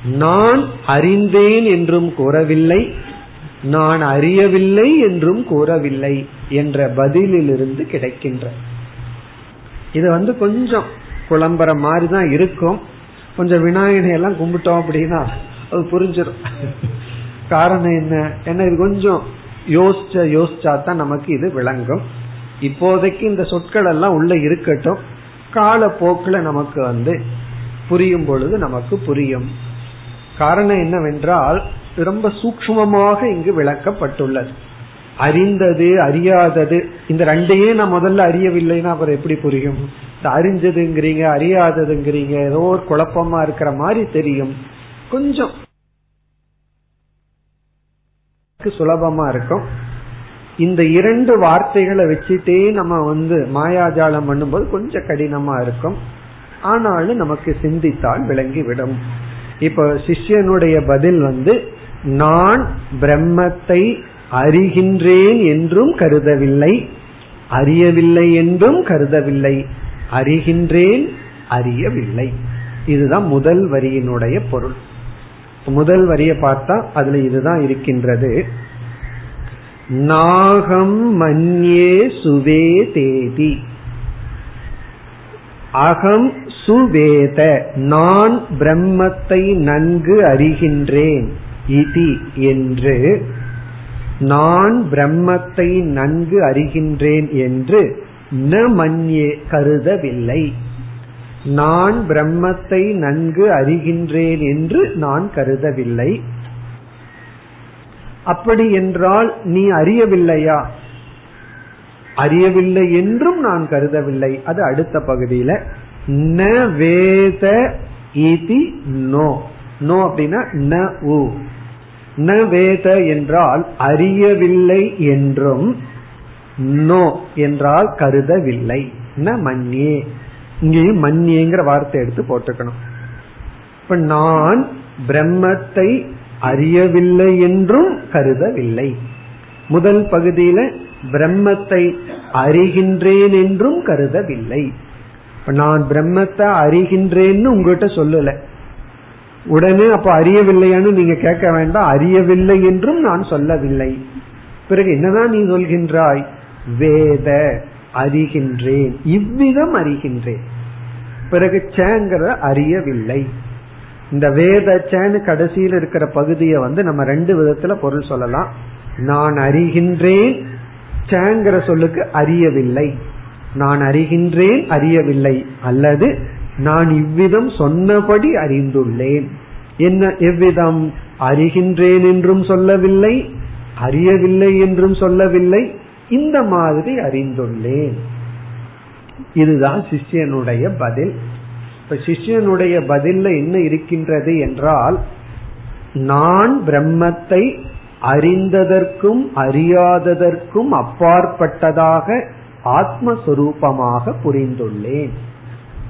நான் அறிந்தேன் என்றும் கூறவில்லை நான் அறியவில்லை என்றும் கூறவில்லை என்ற பதிலிலிருந்து கிடைக்கின்ற. இது வந்து கொஞ்சம் குழம்புற மாதிரி தான் இருக்கும். கொஞ்சம் விநாயகனை எல்லாம் கும்பிட்டோம் அப்படின்னா அது புரிஞ்சிடும் காரணம் என்ன? என்ன? இது கொஞ்சம் யோசிச்ச யோசிச்சா தான் நமக்கு இது விளங்கும். இப்போதைக்கு இந்த சொற்கள் எல்லாம் உள்ள இருக்கட்டும். காலப்போக்கில் நமக்கு வந்து புரியும் பொழுது நமக்கு புரியும். காரணம் என்னவென்றால் ரொம்ப சூக்மமாக இங்கு விளக்கப்பட்டுள்ளது. அறிந்தது அறியாதது இந்த ரெண்டையே நான் முதல்ல அறியவில்லைன்னா அப்புறம் எப்படி புரியும்? அறிஞ்சதுங்கிறீங்க அறியாததுங்கிறீங்க ஏதோ ஒரு குழப்பமா இருக்கிற மாதிரி தெரியும். கொஞ்சம் சுலபமா இருக்கும். இந்த இரண்டு வார்த்தைகளை வச்சுட்டே நம்ம வந்து மாயாஜாலம் பண்ணும்போது கொஞ்சம் கடினமா இருக்கும். ஆனாலும் நமக்கு சிந்தித்தால் விளங்கிவிடும். இப்ப சிஷ்யனுடைய பதில் வந்து நான் பிரம்மத்தை அறிகின்றேன் என்றும் கருதவில்லை அறியவில்லை என்றும் கருதவில்லை அறிகின்றேன் அறியவில்லை. இதுதான் முதல் வரியினுடைய பொருள். முதல் வரியை பார்த்தா அதுல இதுதான் இருக்கின்றது. நாகம் மன்யே சுவே தேதி. அகம் சுவேத நான் பிரம்மத்தை நன்கு அறிகின்றேன் இதி என்று நான் பிரம்மத்தை நன்கு அறிகின்றேன் என்று ந மன்யே கருதவில்லை. நான் பிரம்மத்தை நன்கு அறிகின்றேன் என்று நான் கருதவில்லை. அப்படி என்றால் நீ அறியவில்லையா? அறியவில்லை என்றும் நான் கருதவில்லை. அது அடுத்த பகுதியில. ந வேத இதி நோ. நோ அப்படின்னா ந உ. ந வேத என்றால் அறியவில்லை என்றும் நோ என்றால் கருதவில்லை. ந மன்யே இங்கேயும் மன்யேங்கிற வார்த்தை எடுத்து போட்டுக்கணும். இப்ப நான் பிரம்மத்தை அறியவில்லை என்றும் கருதவில்லை. முதல் பகுதியில பிரம்மத்தை அறிகின்றேன் என்றும் கருதவில்லை. நான் பிரம்மத்தை அறிகின்றேன்னு உங்ககிட்ட சொல்லல. உடனே அப்ப அறியவில்லையான்னு நீங்க கேட்க வேண்டாம் அறியவில்லை என்றும் நான் சொல்லவில்லை. பிறகு என்னதான் நீ சொல்கின்றாய்? வேத அறிகின்றேன் இவ்விதம் அறிகின்றேன். பிறகு சேங்கிற அறியவில்லை. இந்த வேத சேனு கடைசியில் இருக்கிற பகுதியை வந்து நம்ம ரெண்டு விதத்துல பொருள் சொல்லலாம். நான் அறிகின்றேன் சேங்கிற சொல்லுக்கு அறியவில்லை. நான் அறிகின்றேன் அறியவில்லை. அல்லது நான் இவ்விதம் சொன்னபடி அறிந்துள்ளேன். என்ன எவ்விதம்? அறிகின்றேன் என்றும் சொல்லவில்லை அறியவில்லை என்றும் சொல்லவில்லை இந்த மாதிரி அறிந்துள்ளேன். இதுதான் சிஷ்யனுடைய பதில். இப்ப சிஷ்யனுடைய பதில்ல என்ன இருக்கின்றது என்றால் நான் பிரம்மத்தை அறிந்ததற்கும் அறியாததற்கும் அப்பாற்பட்டதாக ஆத்மஸ்வரூபமாக புரிந்துள்ளேன்.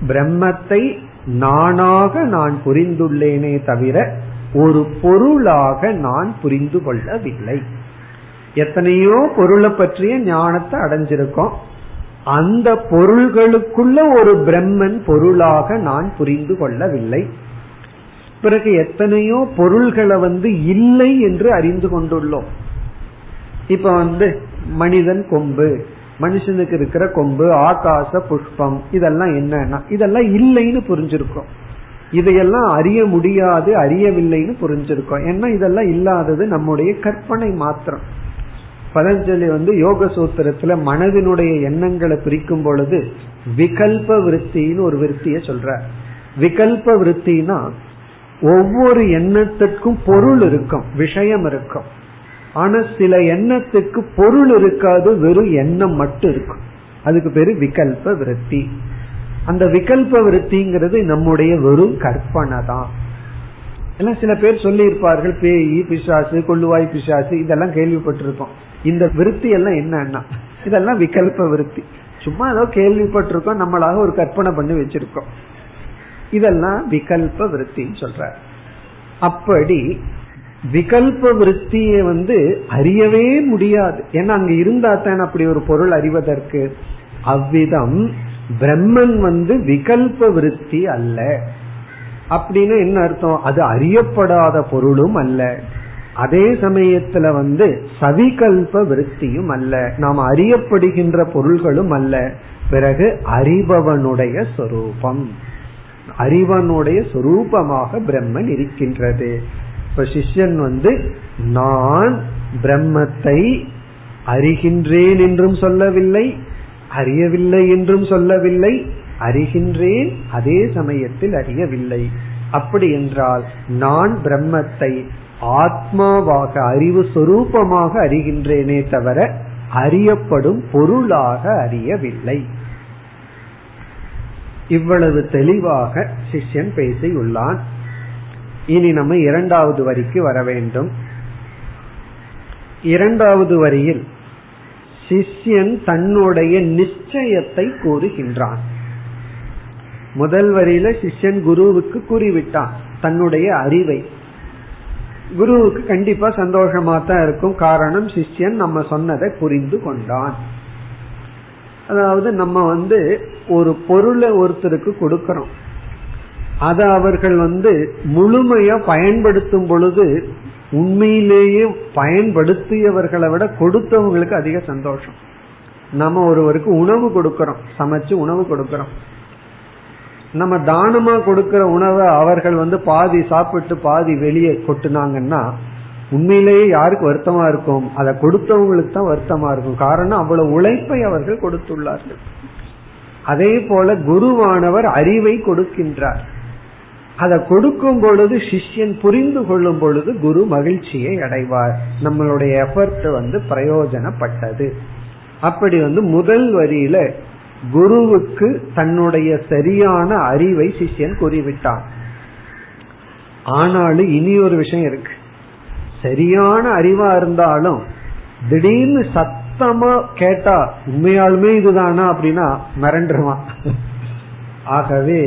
பிரம்மத்தை நானாக நான் புரிந்துள்ளேனே தவிர ஒரு பொருளாக நான் புரிந்து கொள்ளவில்லை. எத்தனையோ பொருளை பற்றிய ஞானத்தை அடைஞ்சிருக்கோம். அந்த பொருள்களுக்குள்ள ஒரு பிரம்மன் பொருளாக நான் புரிந்து கொள்ளவில்லை. பிறகு எத்தனையோ பொருள்களை வந்து இல்லை என்று அறிந்து கொண்டுள்ளோம். இப்ப வந்து மனிதன் கொம்பு மனுஷனுக்கு இருக்கிற கொம்பு ஆகாச புஷ்பம் இதெல்லாம் என்னன்னா இதெல்லாம் இல்லைன்னு புரிஞ்சிருக்கோம். இதையெல்லாம் அறிய முடியாது அறியவில்லைன்னு புரிஞ்சிருக்கோம். ஏன்னா இதெல்லாம் இல்லாதது நம்முடைய கற்பனை மாத்திரம். பதஞ்சலி வந்து யோக சூத்திரத்துல மனதினுடைய எண்ணங்களை பிரிக்கும் பொழுது விகல்ப விருத்தின்னு ஒரு விருத்திய சொல்ற விகல்ப விருத்தினா ஒவ்வொரு எண்ணத்திற்கும் பொருள் இருக்கும் விஷயம் இருக்கும். ஆனா சில எண்ணத்துக்கு பொருள் இருக்காது வெறும் எண்ணம் மட்டும் இருக்கும். அதுக்கு பேரு விகல்ப விருத்தி. அந்த விகல்ப விருத்திங்கிறது நம்முடைய வெறும் கற்பனை தான். எல்லாம் சில பேர் சொல்லி இருப்பார்கள் பேய் பிசாசு கொள்ளுவாய் பிசாசு இதெல்லாம் கேள்விப்பட்டிருக்கோம் இந்த விருத்தி எல்லாம் என்னன்னா இதெல்லாம் விகல்ப விருத்தி. சும்மா ஏதோ கேள்விப்பட்டிருக்கோம் நம்மளாக ஒரு கற்பனை பண்ணி வச்சிருக்கோம். இதெல்லாம் விகல்ப விருத்தின்னு சொல்ற அப்படி விகல்ப விருத்தியை வந்து அறியவே முடியாது. ஏன்னா அங்க இருந்தா தான் அப்படி ஒரு பொருள் அறிவதற்கு. அவ்விதம் பிரம்மன் வந்து விகல்ப விருத்தி அல்ல. அப்படின்னு என்ன அர்த்தம்? அது அறியப்படாத பொருளும் அல்ல. அதே சமயத்துல வந்து சவிகல்ப விருத்தியும் அல்ல. நாம் அறியப்படுகின்ற பொருள்களும் அல்ல. பிறகு அறிபவனுடைய சொரூபம். அறிவனுடைய சொரூபமாக பிரம்மன் இருக்கின்றது. இப்ப சிஷ்யன் வந்து நான் பிரம்மத்தை அறிகின்றேன் என்றும் சொல்லவில்லை அறியவில்லை என்றும் சொல்லவில்லை அறிகின்றேன் அதே சமயத்தில் அறியவில்லை. அப்படி என்றால் நான் பிரம்மத்தை ஆத்மாவாக அறிவு சொரூபமாக அறிகின்றேனே தவிர அறியப்படும் பொருளாக அறியவில்லை. இவ்வளவு தெளிவாக சிஷ்யன் பேசியுள்ளான். இனி நம்ம இரண்டாவது வரிக்கு வர வேண்டும். இரண்டாவது வரியில் சிஷ்யன் தன்னுடைய நிச்சயத்தை கூறுகின்றான். முதல் வரியில சிஷ்யன் குருவுக்கு கூறிவிட்டான் தன்னுடைய அறிவை. குருவுக்கு கண்டிப்பா சந்தோஷமா தான் இருக்கும். காரணம் சிஷ்யன் நம்ம சொன்னதை புரிந்து கொண்டான். அதாவது நம்ம வந்து ஒரு பொருளை ஒருத்தருக்கு கொடுக்கறோம். அதை அவர்கள் வந்து முழுமையா பயன்படுத்தும் பொழுது உண்மையிலேயே பயன்படுத்தியவர்களை விட கொடுத்தவங்களுக்கு அதிக சந்தோஷம். நம்ம ஒருவருக்கு உணவு கொடுக்கறோம். சமைச்சு உணவு கொடுக்கறோம். நம்ம தானமா கொடுக்கிற உணவை அவர்கள் வந்து பாதி சாப்பிட்டு பாதி வெளியே கொட்டுனாங்கன்னா உண்மையிலேயே யாருக்கு வருத்தமா இருக்கும்? அதை கொடுத்தவங்களுக்கு தான் வருத்தமா இருக்கும். காரணம் அவ்வளவு உழைப்பை அவர்கள் கொடுத்துள்ளார்கள். அதே போல குருவானவர் அறிவை கொடுக்கின்றார். அதை கொடுக்கும் பொழுது சிஷ்யன் புரிந்து கொள்ளும் பொழுது குரு மகிழ்ச்சியை அடைவார். நம்மளுடைய எஃபர்ட் வந்து பிரயோஜனப்பட்டது. அப்படி வந்து முதல் வரியில குருவுக்கு தன்னுடைய சரியான அறிவை சிஷ்யன் கூறிவிட்டான். ஆனாலும் இனி ஒரு விஷயம் இருக்கு. சரியான அறிவா இருந்தாலும் திடீர்னு சத்தமா கேட்டா உண்மையாலுமே இதுதானா அப்படின்னா மிரண்டுருவான். ஆகவே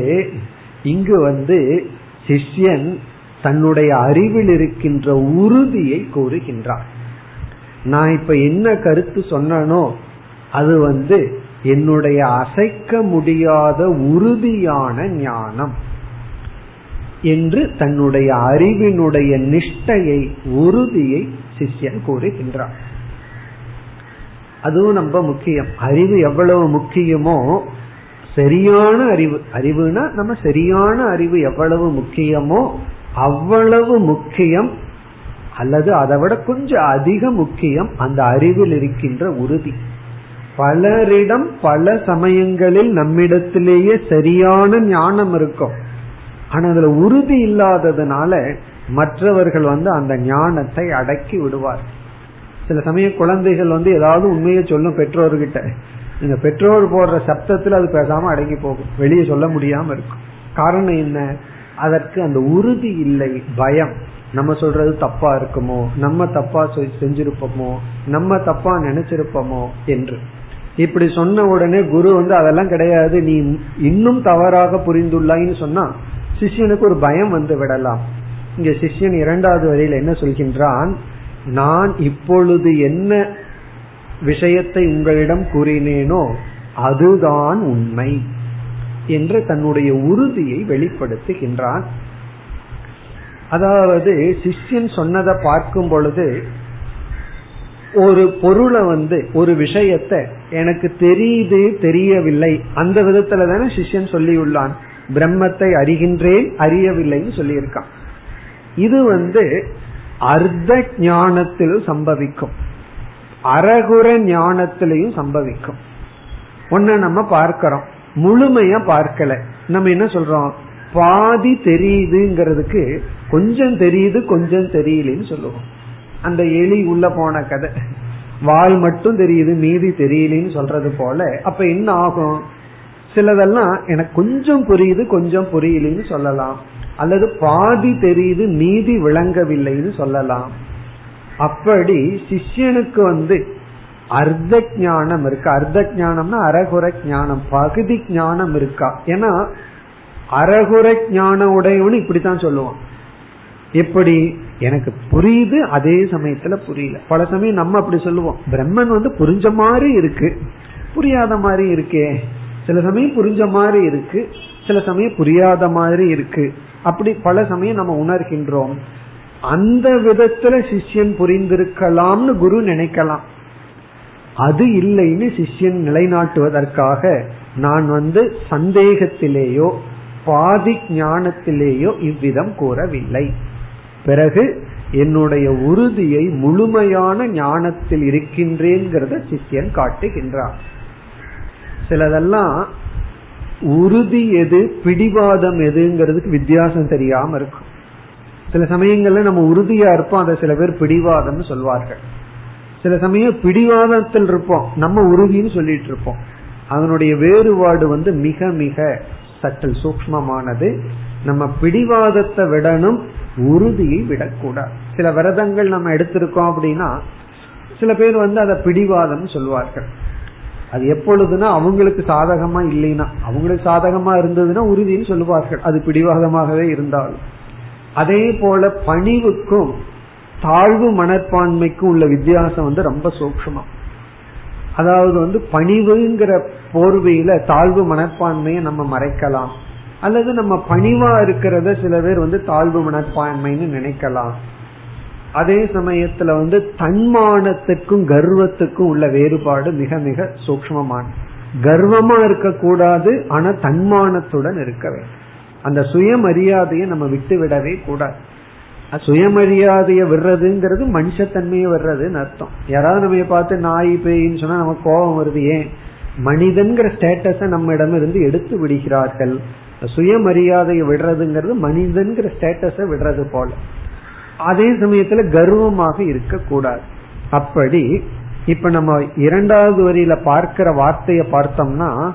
இங்கு வந்து சிஷ்யன் தன்னுடைய அறிவில் இருக்கின்ற உறுதியை கூறுகின்றான். நான் இப்ப என்ன கருத்து சொன்னனோ அது வந்து என்னுடைய அசைக்க முடியாத உறுதியான ஞானம் என்று தன்னுடைய அறிவினுடைய நிஷ்டையை உறுதியை சிஷ்யன் கூறுகின்றார் அதுவும் ரொம்ப முக்கியம். அறிவு எவ்வளவு முக்கியமோ சரியான அறிவு. அறிவுனா நம்ம சரியான அறிவு எவ்வளவு முக்கியமோ அவ்வளவு முக்கியம் அல்லது அதை விட கொஞ்சம் அதிக முக்கியம் அந்த அறிவில் இருக்கின்ற உறுதி. பலரிடம் பல சமயங்களில் நம்மிடத்திலேயே சரியான ஞானம் இருக்கும். ஆனா அதுல உறுதி இல்லாததுனால மற்றவர்கள் வந்து அந்த ஞானத்தை அடக்கி விடுவார். சில சமயம் குழந்தைகள் வந்து ஏதாவது உண்மையை சொல்லும் பெற்றோர்கிட்ட நீங்க பெற்றோர் போடுற சப்தத்துல அது பேசாம அடங்கி போகும். வெளியே சொல்ல முடியாம இருக்கும். காரணம் என்ன? அதற்கு அந்த உறுதி இல்லை பயம். நம்ம சொல்றது தப்பா இருக்குமோ? நம்ம தப்பா செஞ்சிருப்போமோ? நம்ம தப்பா நினைச்சிருப்போமோ? என்று. இப்படி சொன்ன உடனே குரு வந்து அதெல்லாம் கிடையாது. நீ இன்னும் தவறாக புரிந்துள்ளாயின்னு சொன்னா சிஷ்யனுக்கு ஒரு பயம் வந்து விடலாம். இங்க சிஷ்யன் இரண்டாவது வரையில் என்ன சொல்கின்றான்? நான் இப்பொழுது என்ன விஷயத்தை உங்களிடம் கூறினேனோ அதுதான் உண்மை என்று தன்னுடைய உறுதியை வெளிப்படுத்துகின்றான். அதாவது சிஷ்யன் சொன்னதை பார்க்கும் பொழுது ஒரு பொருளை வந்து ஒரு விஷயத்த எனக்கு தெரியுது தெரியவில்லை அந்த விதத்துல தானே சிஷ்யன் சொல்லியுள்ளான். பிரம்மத்தை அறிகின்றேன் அறியவில்லைன்னு சொல்லியிருக்கான். இது வந்து அர்த்த ஞானத்தில் சம்பவிக்கும். அறகுற ஞானத்திலையும் சம்பவிக்கும். ஒன்ன நம்ம பார்க்கிறோம். முழுமையா பார்க்கல. நம்ம என்ன சொல்றோம்? பாதி தெரியுதுங்கிறதுக்கு கொஞ்சம் தெரியுது கொஞ்சம் தெரியலன்னு சொல்லுவோம். அந்த எலி உள்ள போன கதை. வால் மட்டும் தெரியுது மீதி தெரியலன்னு சொல்றது போல. அப்ப என்ன ஆகும்? சிலதெல்லாம் எனக்கு கொஞ்சம் புரியுது கொஞ்சம் புரியலன்னு சொல்லலாம். அல்லது பாதி தெரியுது மீதி விளங்கவில்லைன்னு சொல்லலாம். அப்படி சிஷ்யனுக்கு வந்து அர்த்த ஞானம் இருக்கு? அர்த்த ஞானம்னா அறகுற ஞானம் பகுதி ஞானம் இருக்கா? ஏன்னா அறகுரை ஞான உடையவனு இப்படித்தான் சொல்லுவான். எப்படி? எனக்கு புரியுது அதே சமயத்துல புரியல. பல சமயம் நம்ம அப்படி சொல்லுவோம். பிரம்மன் வந்து புரிஞ்ச மாதிரி இருக்கு. புரியாத மாதிரி இருக்கே. சில சமயம் புரிஞ்ச மாதிரி இருக்கு. சில சமயம் புரியாத மாதிரி இருக்கு. அப்படி பல சமயம் நம்ம உணர்கின்றோம். அந்த விதத்துல சிஷ்யன் புரிந்திருக்கலாம்னு குரு நினைக்கலாம். அது இல்லைன்னு சிஷ்யன் நிலைநாட்டுவதற்காக நான் வந்து சந்தேகத்திலேயோ பாதி ஞானத்திலேயோ இவ்விதம் கூறவில்லை. பிறகு என்னுடைய உறுதியை முழுமையான ஞானத்தில் இருக்கின்றேங்கிறத சிஷ்யன் காட்டுகின்றார். சிலதெல்லாம் உறுதி எது பிடிவாதம் எதுங்கிறதுக்கு வித்தியாசம் தெரியாம இருக்கும். சில சமயங்கள்ல நம்ம உறுதியா இருப்போம். அதை சில பேர் பிடிவாதம்னு சொல்வார்கள். சில சமயம் பிடிவாதத்தில் இருப்போம். நம்ம உறுதின்னு சொல்லிட்டு இருப்போம். அதனுடைய வேறுபாடு வந்து மிக மிக சற்றல் சூக்மமானது. நம்ம பிடிவாதத்தை விடணும் உறுதியை விடக்கூடாது. சில விரதங்கள் நம்ம எடுத்திருக்கோம் அப்படின்னா சில பேர் வந்து அதை பிடிவாதம் சொல்வார்கள். அது எப்பொழுதுனா அவங்களுக்கு சாதகமா இல்லைன்னா. அவங்களுக்கு சாதகமா இருந்ததுன்னா உறுதின்னு சொல்லுவார்கள். அது பிடிவாதமாகவே இருந்தாலும். அதே போல பணிவுக்கும் தாழ்வு மனப்பான்மைக்கும் உள்ள வித்தியாசம் வந்து ரொம்ப சூக்மம் அதாவது வந்து பணிவுங்கிற போர்வையில தாழ்வு மனப்பான்மையை நம்ம மறைக்கலாம். அல்லது நம்ம பணிவா இருக்கிறத சில பேர் வந்து தாழ்வு மனப்பான்மைன்னு நினைக்கலாம். அதே சமயத்துல வந்து தன்மானத்துக்கும் கர்வத்துக்கும் உள்ள வேறுபாடு மிக மிக சூக்மமான கர்வமா இருக்கக்கூடாது ஆனா தன்மானத்துடன் இருக்க வேண்டும். அந்த சுயமரியாதையை நம்ம விட்டு விடவே கூடாது. சுயமரியாதைய விடுறதுங்கிறது மனுஷத்தன்மையை விடுறதுன்னு அர்த்தம். யாராவது நம்ம பார்த்து நாய் பேயின்னு சொன்னா நமக்கு கோபம் வருது ஏன்? மனிதன்கிற ஸ்டேட்டஸ நம்ம இடம் இருந்து எடுத்து விடுகிறார்கள். சுயமரியாதையை விடுறதுங்கிறது மனிதன்கிற ஸ்டேட்டஸ விடுறது போல. அதே சமயத்துல கர்வமாக இருக்கக்கூடாது. அப்படி இப்ப நம்ம இரண்டாவது வரியில பார்க்கிற வார்த்தைய பார்த்தோம்னா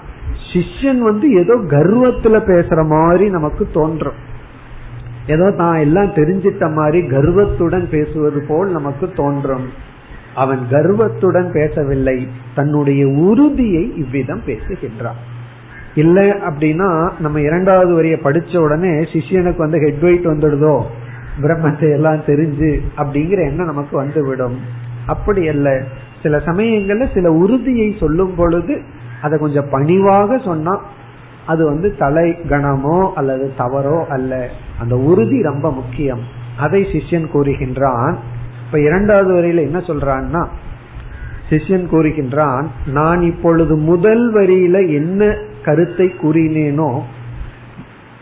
சிஷ்யன் வந்து ஏதோ கர்வத்துல பேசுற மாதிரி நமக்கு தோன்றும். ஏதோ தான் எல்லாம் தெரிஞ்சிட்ட மாதிரி கர்வத்துடன் பேசுவது போல் நமக்கு தோன்றும். அவன் கர்வத்துடன் பேசவில்லை தன்னுடைய உறுதியை இவ்விதம் பேசுகின்றான். இல்ல அப்படின்னா நம்ம இரண்டாவது வரிய படிச்ச உடனே சிஷியனுக்கு வந்து ஹெட்வெயிட் வந்துடுதோ? பிரம்மத்தை எல்லாம் தெரிஞ்சு அப்படிங்கிற எண்ணம் நமக்கு வந்துவிடும். அப்படி அல்ல. சில சமயங்கள்ல சில உறுதியை சொல்லும் பொழுது அதை கொஞ்சம் பணிவாக சொன்னா அது வந்து தலை கணமோ அல்லது தவறோ அல்ல. அந்த உறுதி ரொம்ப முக்கியம். அதை சிஷ்யன் கூறுகின்றான். இப்ப இரண்டாவது வரியில என்ன சொல்றான்னா சிஷ்யன் கூறுகின்றான் நான் இப்பொழுது முதல் வரியில என்ன கருத்தை கூறினேனோ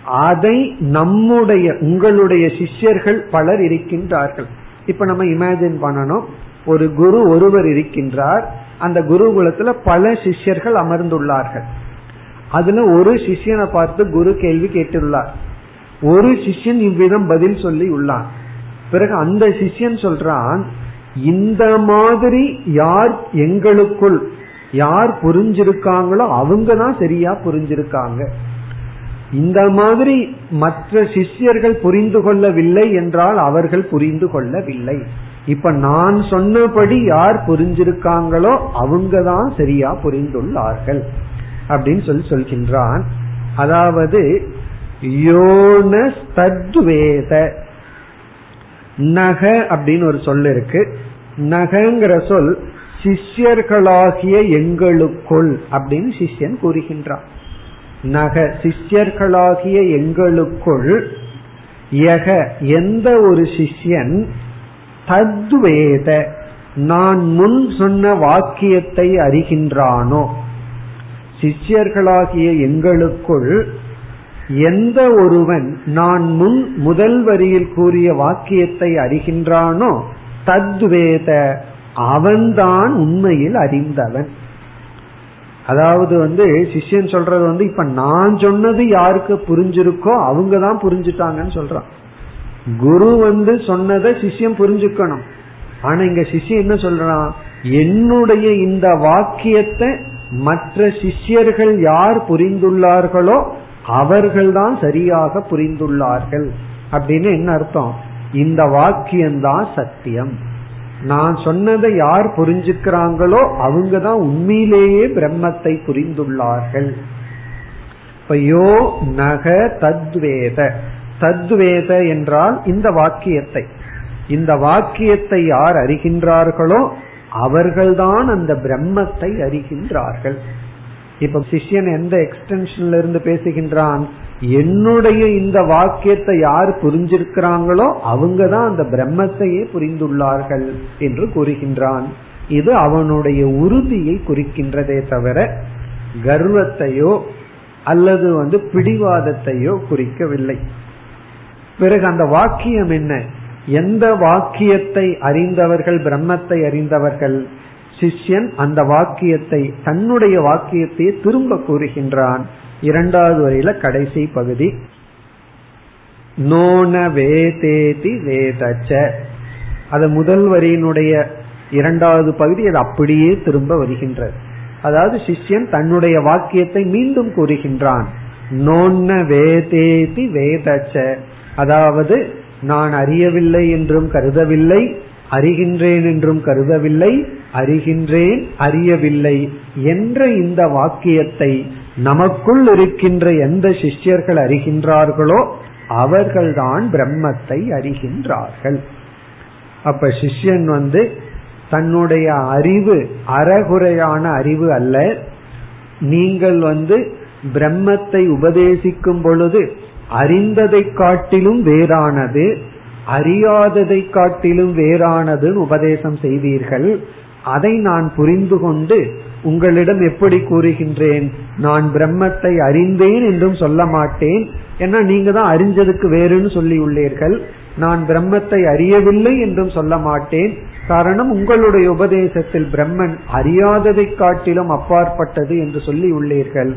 அதை நம்முடைய உங்களுடைய சிஷ்யர்கள் பலர் இருக்கின்றார்கள். இப்ப நம்ம இமேஜின் பண்ணணும். ஒரு குரு ஒருவர் இருக்கின்றார். அந்த குருகுலத்துல பல சிஷ்யர்கள் அமர்ந்துள்ளார்கள். அதுல ஒரு சிஷ்யனை பார்த்து குரு கேள்வி கேட்டுள்ளார். ஒரு சிஷ்யன் இவ்விதம் பதில் சொல்லி உள்ளான். பிறகு அந்த சிஷ்யன் சொல்றான் இந்த மாதிரி யார் எங்களுக்குள் யார் புரிஞ்சிருக்காங்களோ அவங்க தான் சரியா புரிஞ்சிருக்காங்க. இந்த மாதிரி மற்ற சிஷ்யர்கள் புரிந்து கொள்ளவில்லை என்றால் அவர்கள் புரிந்து கொள்ளவில்லை. இப்ப நான் சொன்னபடி யார் புரிஞ்சிருக்காங்களோ அவங்க தான் சரியா புரிந்துள்ளார்கள். அப்படின்னு சொல்லி சொல்கின்றான். அதாவது யோனஸ்தத்வேத நக அப்படின்னு ஒரு சொல் இருக்கு. நகங்கிற சொல் சிஷ்யர்களாகிய எங்களுக்குள் அப்படின்னு சிஷ்யன் கூறுகின்றான். நக சிஷ்யர்களாகிய எங்களுக்குள் யக எந்த ஒரு சிஷ்யன் தத்வேத. நான் முன் சொன்ன வாக்கியத்தை அறிகின்றானோ? சிஷ்யர்களாகிய எங்களுக்குள் எந்த ஒருவன் நான் முன் முதல் வரியில் கூறிய வாக்கியத்தை அறிகின்றானோ தத்வேத அவன்தான் உண்மையில் அறிந்தவன். அதாவது வந்து சிஷ்யன் சொல்றது வந்து இப்ப நான் சொன்னது யாருக்கு புரிஞ்சிருக்கோ அவங்க தான் புரிஞ்சுட்டாங்கன்னு சொல்றான். குரு வந்து சொன்னதை சிஷ்யம் புரிஞ்சுக்கணும். ஆனா இங்க சிஷ்யம் என்ன சொல்றான் என்னுடைய இந்த வாக்கியத்தை மற்ற சிஷ்யர்கள் யார் புரிந்துள்ளார்களோ அவர்கள்தான் சரியாக புரிந்துள்ளார்கள். அப்படின்னு என்ன அர்த்தம்? இந்த வாக்கியம்தான் சத்தியம். நான் சொன்னதை யார் புரிஞ்சுக்கிறாங்களோ அவங்க தான் உண்மையிலேயே பிரம்மத்தை புரிந்துள்ளார்கள். யோ நக தத்வேத. சத்வேத என்றால் இந்த வாக்கியத்தை. இந்த வாக்கியத்தை யார் அறிகின்றார்களோ அவர்கள்தான் அந்த பிரம்மத்தை அறிகின்றார்கள். இப்ப சிஷ்யன் எந்த எக்ஸ்டென்ஷன்ல இருந்து பேசுகின்றான்? என்னுடைய இந்த வாக்கியத்தை யார் புரிஞ்சிருக்கிறாங்களோ அவங்க தான் அந்த பிரம்மத்தையே புரிந்துள்ளார்கள் என்று கூறுகின்றான். இது அவனுடைய உறுதியை குறிக்கின்றதே தவிர கர்வத்தையோ அல்லது வந்து பிடிவாதத்தையோ குறிக்கவில்லை. பிறகு அந்த வாக்கியம் என்ன? எந்த வாக்கியத்தை அறிந்தவர்கள் பிரம்மத்தை அறிந்தவர்கள் சிஷ்யன் அந்த வாக்கியத்தை தன்னுடைய வாக்கியத்தை திரும்ப கூறுகின்றான். இரண்டாவது வரையில கடைசி பகுதி. நோன வேதேதி வேதச்ச. அது முதல் வரியினுடைய இரண்டாவது பகுதி அது அப்படியே திரும்ப வருகின்றது. அதாவது சிஷ்யன் தன்னுடைய வாக்கியத்தை மீண்டும் கூறுகின்றான். நோன்ன வேதேதி வேதச்ச. அதாவது நான் அறியவில்லை என்றும் கருதவில்லை அறிகின்றேன் என்றும் கருதவில்லை அறிகின்றேன் அறியவில்லை என்ற இந்த வாக்கியத்தை நமக்குள் இருக்கின்ற எந்த சிஷ்யர்கள் அறிகின்றார்களோ அவர்கள்தான் பிரம்மத்தை அறிகின்றார்கள். அப்ப சிஷ்யன் வந்து தன்னுடைய அறிவு அறகுறையான அறிவு அல்ல. நீங்கள் வந்து பிரம்மத்தை உபதேசிக்கும் பொழுது அறிந்ததை காட்டிலும் வேறானது அறியாததை காட்டிலும் வேறானதுன்னு உபதேசம் செய்தீர்கள் அதை நான் புரிந்து கொண்டு உங்களிடம் எப்படி கூறுகின்றேன்? நான் பிரம்மத்தை அறிந்தேன் என்றும் சொல்ல மாட்டேன். ஏன்னா நீங்க தான் அறிஞ்சதுக்கு வேறுன்னு சொல்லி உள்ளீர்கள். நான் பிரம்மத்தை அறியவில்லை என்றும் சொல்ல மாட்டேன். காரணம் உங்களுடைய உபதேசத்தில் பிரம்மன் அறியாததை காட்டிலும் அப்பாற்பட்டது என்று சொல்லி உள்ளீர்கள்.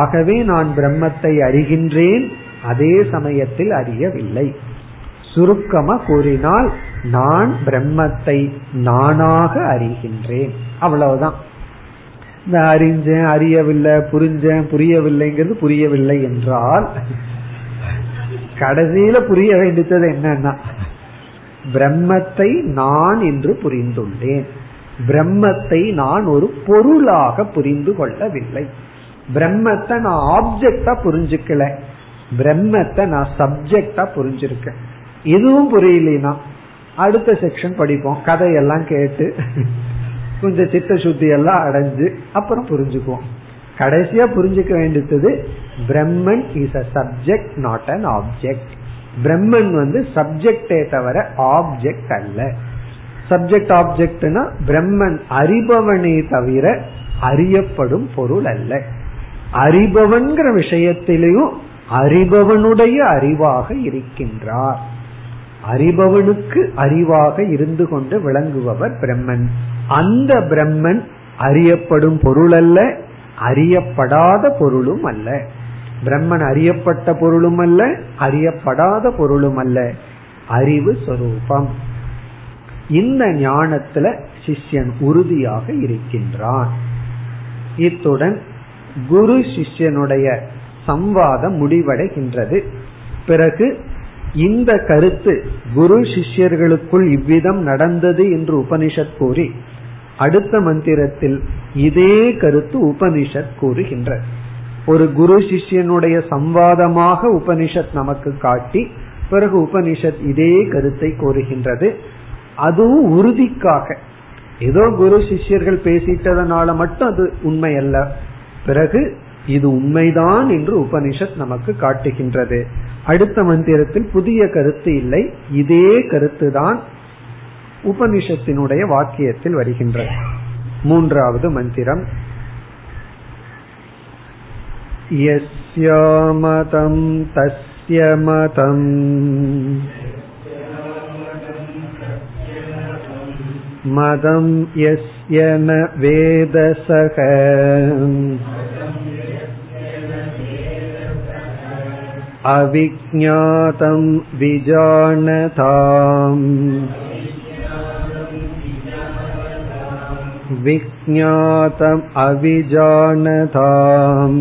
ஆகவே நான் பிரம்மத்தை அறிகின்றேன். அதே சமயத்தில் அறியவில்லை. சுருக்கமா கூறினால் நான் பிரம்மத்தை நானாக அறிகின்றேன். அவ்வளவுதான். இந்த அறிஞ்சேன் அறியவில்லை புரிஞ்சேன் புரியவில்லைங்கிறது புரியவில்லை என்றால் கடைசியில புரிய வேண்டியது என்னன்னா பிரம்மத்தை நான் என்று புரிந்துள்ளேன். பிரம்மத்தை நான் ஒரு பொருளாக புரிந்து கொள்ளவில்லை. பிரம்மத்தை நான் ஆப்ஜெக்டா புரிஞ்சுக்கல. பிரம்மத்தை நான் சப்ஜெக்டா புரிஞ்சிருக்கேன். இதுவும் புரியலனா அடுத்த செக்ஷன் படிப்போம். கதையெல்லாம் கேட்டு கொஞ்சம் சித்த சுத்தி எல்லாம் அடைஞ்சு அப்புறம் புரிஞ்சுக்குவோம். கடைசியா புரிஞ்சுக்க வேண்டியது Brahman is a subject not an object Brahman வந்து சப்ஜெக்டே தவிர ஆப்ஜெக்ட் அல்ல. சப்ஜெக்ட் ஆப்ஜெக்ட்னா பிரம்மன் அறிபவனே தவிர அறியப்படும் பொருள் அல்ல. அறிபவன்கிற விஷயத்திலையும் அறிபவனுடைய அறிவாக இருக்கின்றார். அறிபவனுக்கு அறிவாக இருந்து கொண்டு விளங்குபவர் பிரம்மன். அந்த பிரம்மன் அறியப்படும் பொருள் அல்ல அறியப்படாத பொருளும் அல்ல. பிரம்மன் அறியப்பட்ட பொருளும் அல்ல அறியப்படாத பொருளும் அல்ல. அறிவு சொரூபம். இந்த ஞானத்துல சிஷ்யன் உறுதியாக இருக்கின்றான். இத்துடன் குரு சிஷ்யனுடைய சம்வாதம் முடிவடைகின்றது. பிறகு இந்த கருத்து குரு சிஷ்யர்களுக்குள் இவ்விதம் நடந்தது என்று உபனிஷத் கூறி அடுத்த மந்திரத்தில் இதே கருத்து உபனிஷத் கூறுகின்ற. ஒரு குரு சிஷ்யனுடைய சம்வாதமாக உபனிஷத் நமக்கு காட்டி பிறகு உபனிஷத் இதே கருத்தை கூறுகின்றது. அதுவும் உறுதிக்காக. ஏதோ குரு சிஷ்யர்கள் பேசிட்டதனால மட்டும் அது உண்மை அல்ல பிறகு இது உண்மைதான் என்று உபனிஷத் நமக்கு காட்டுகின்றது அடுத்த மந்திரத்தில் புதிய கருத்து இல்லை இதே கருத்து தான் உபனிஷத்தினுடைய வாக்கியத்தில் வருகின்றது மூன்றாவது மந்திரம் यस्यामतं तस्य मतम् मदं यस्य न वेदसः अविज्ञातं विजानताम् विज्ञातम् अविजानताम्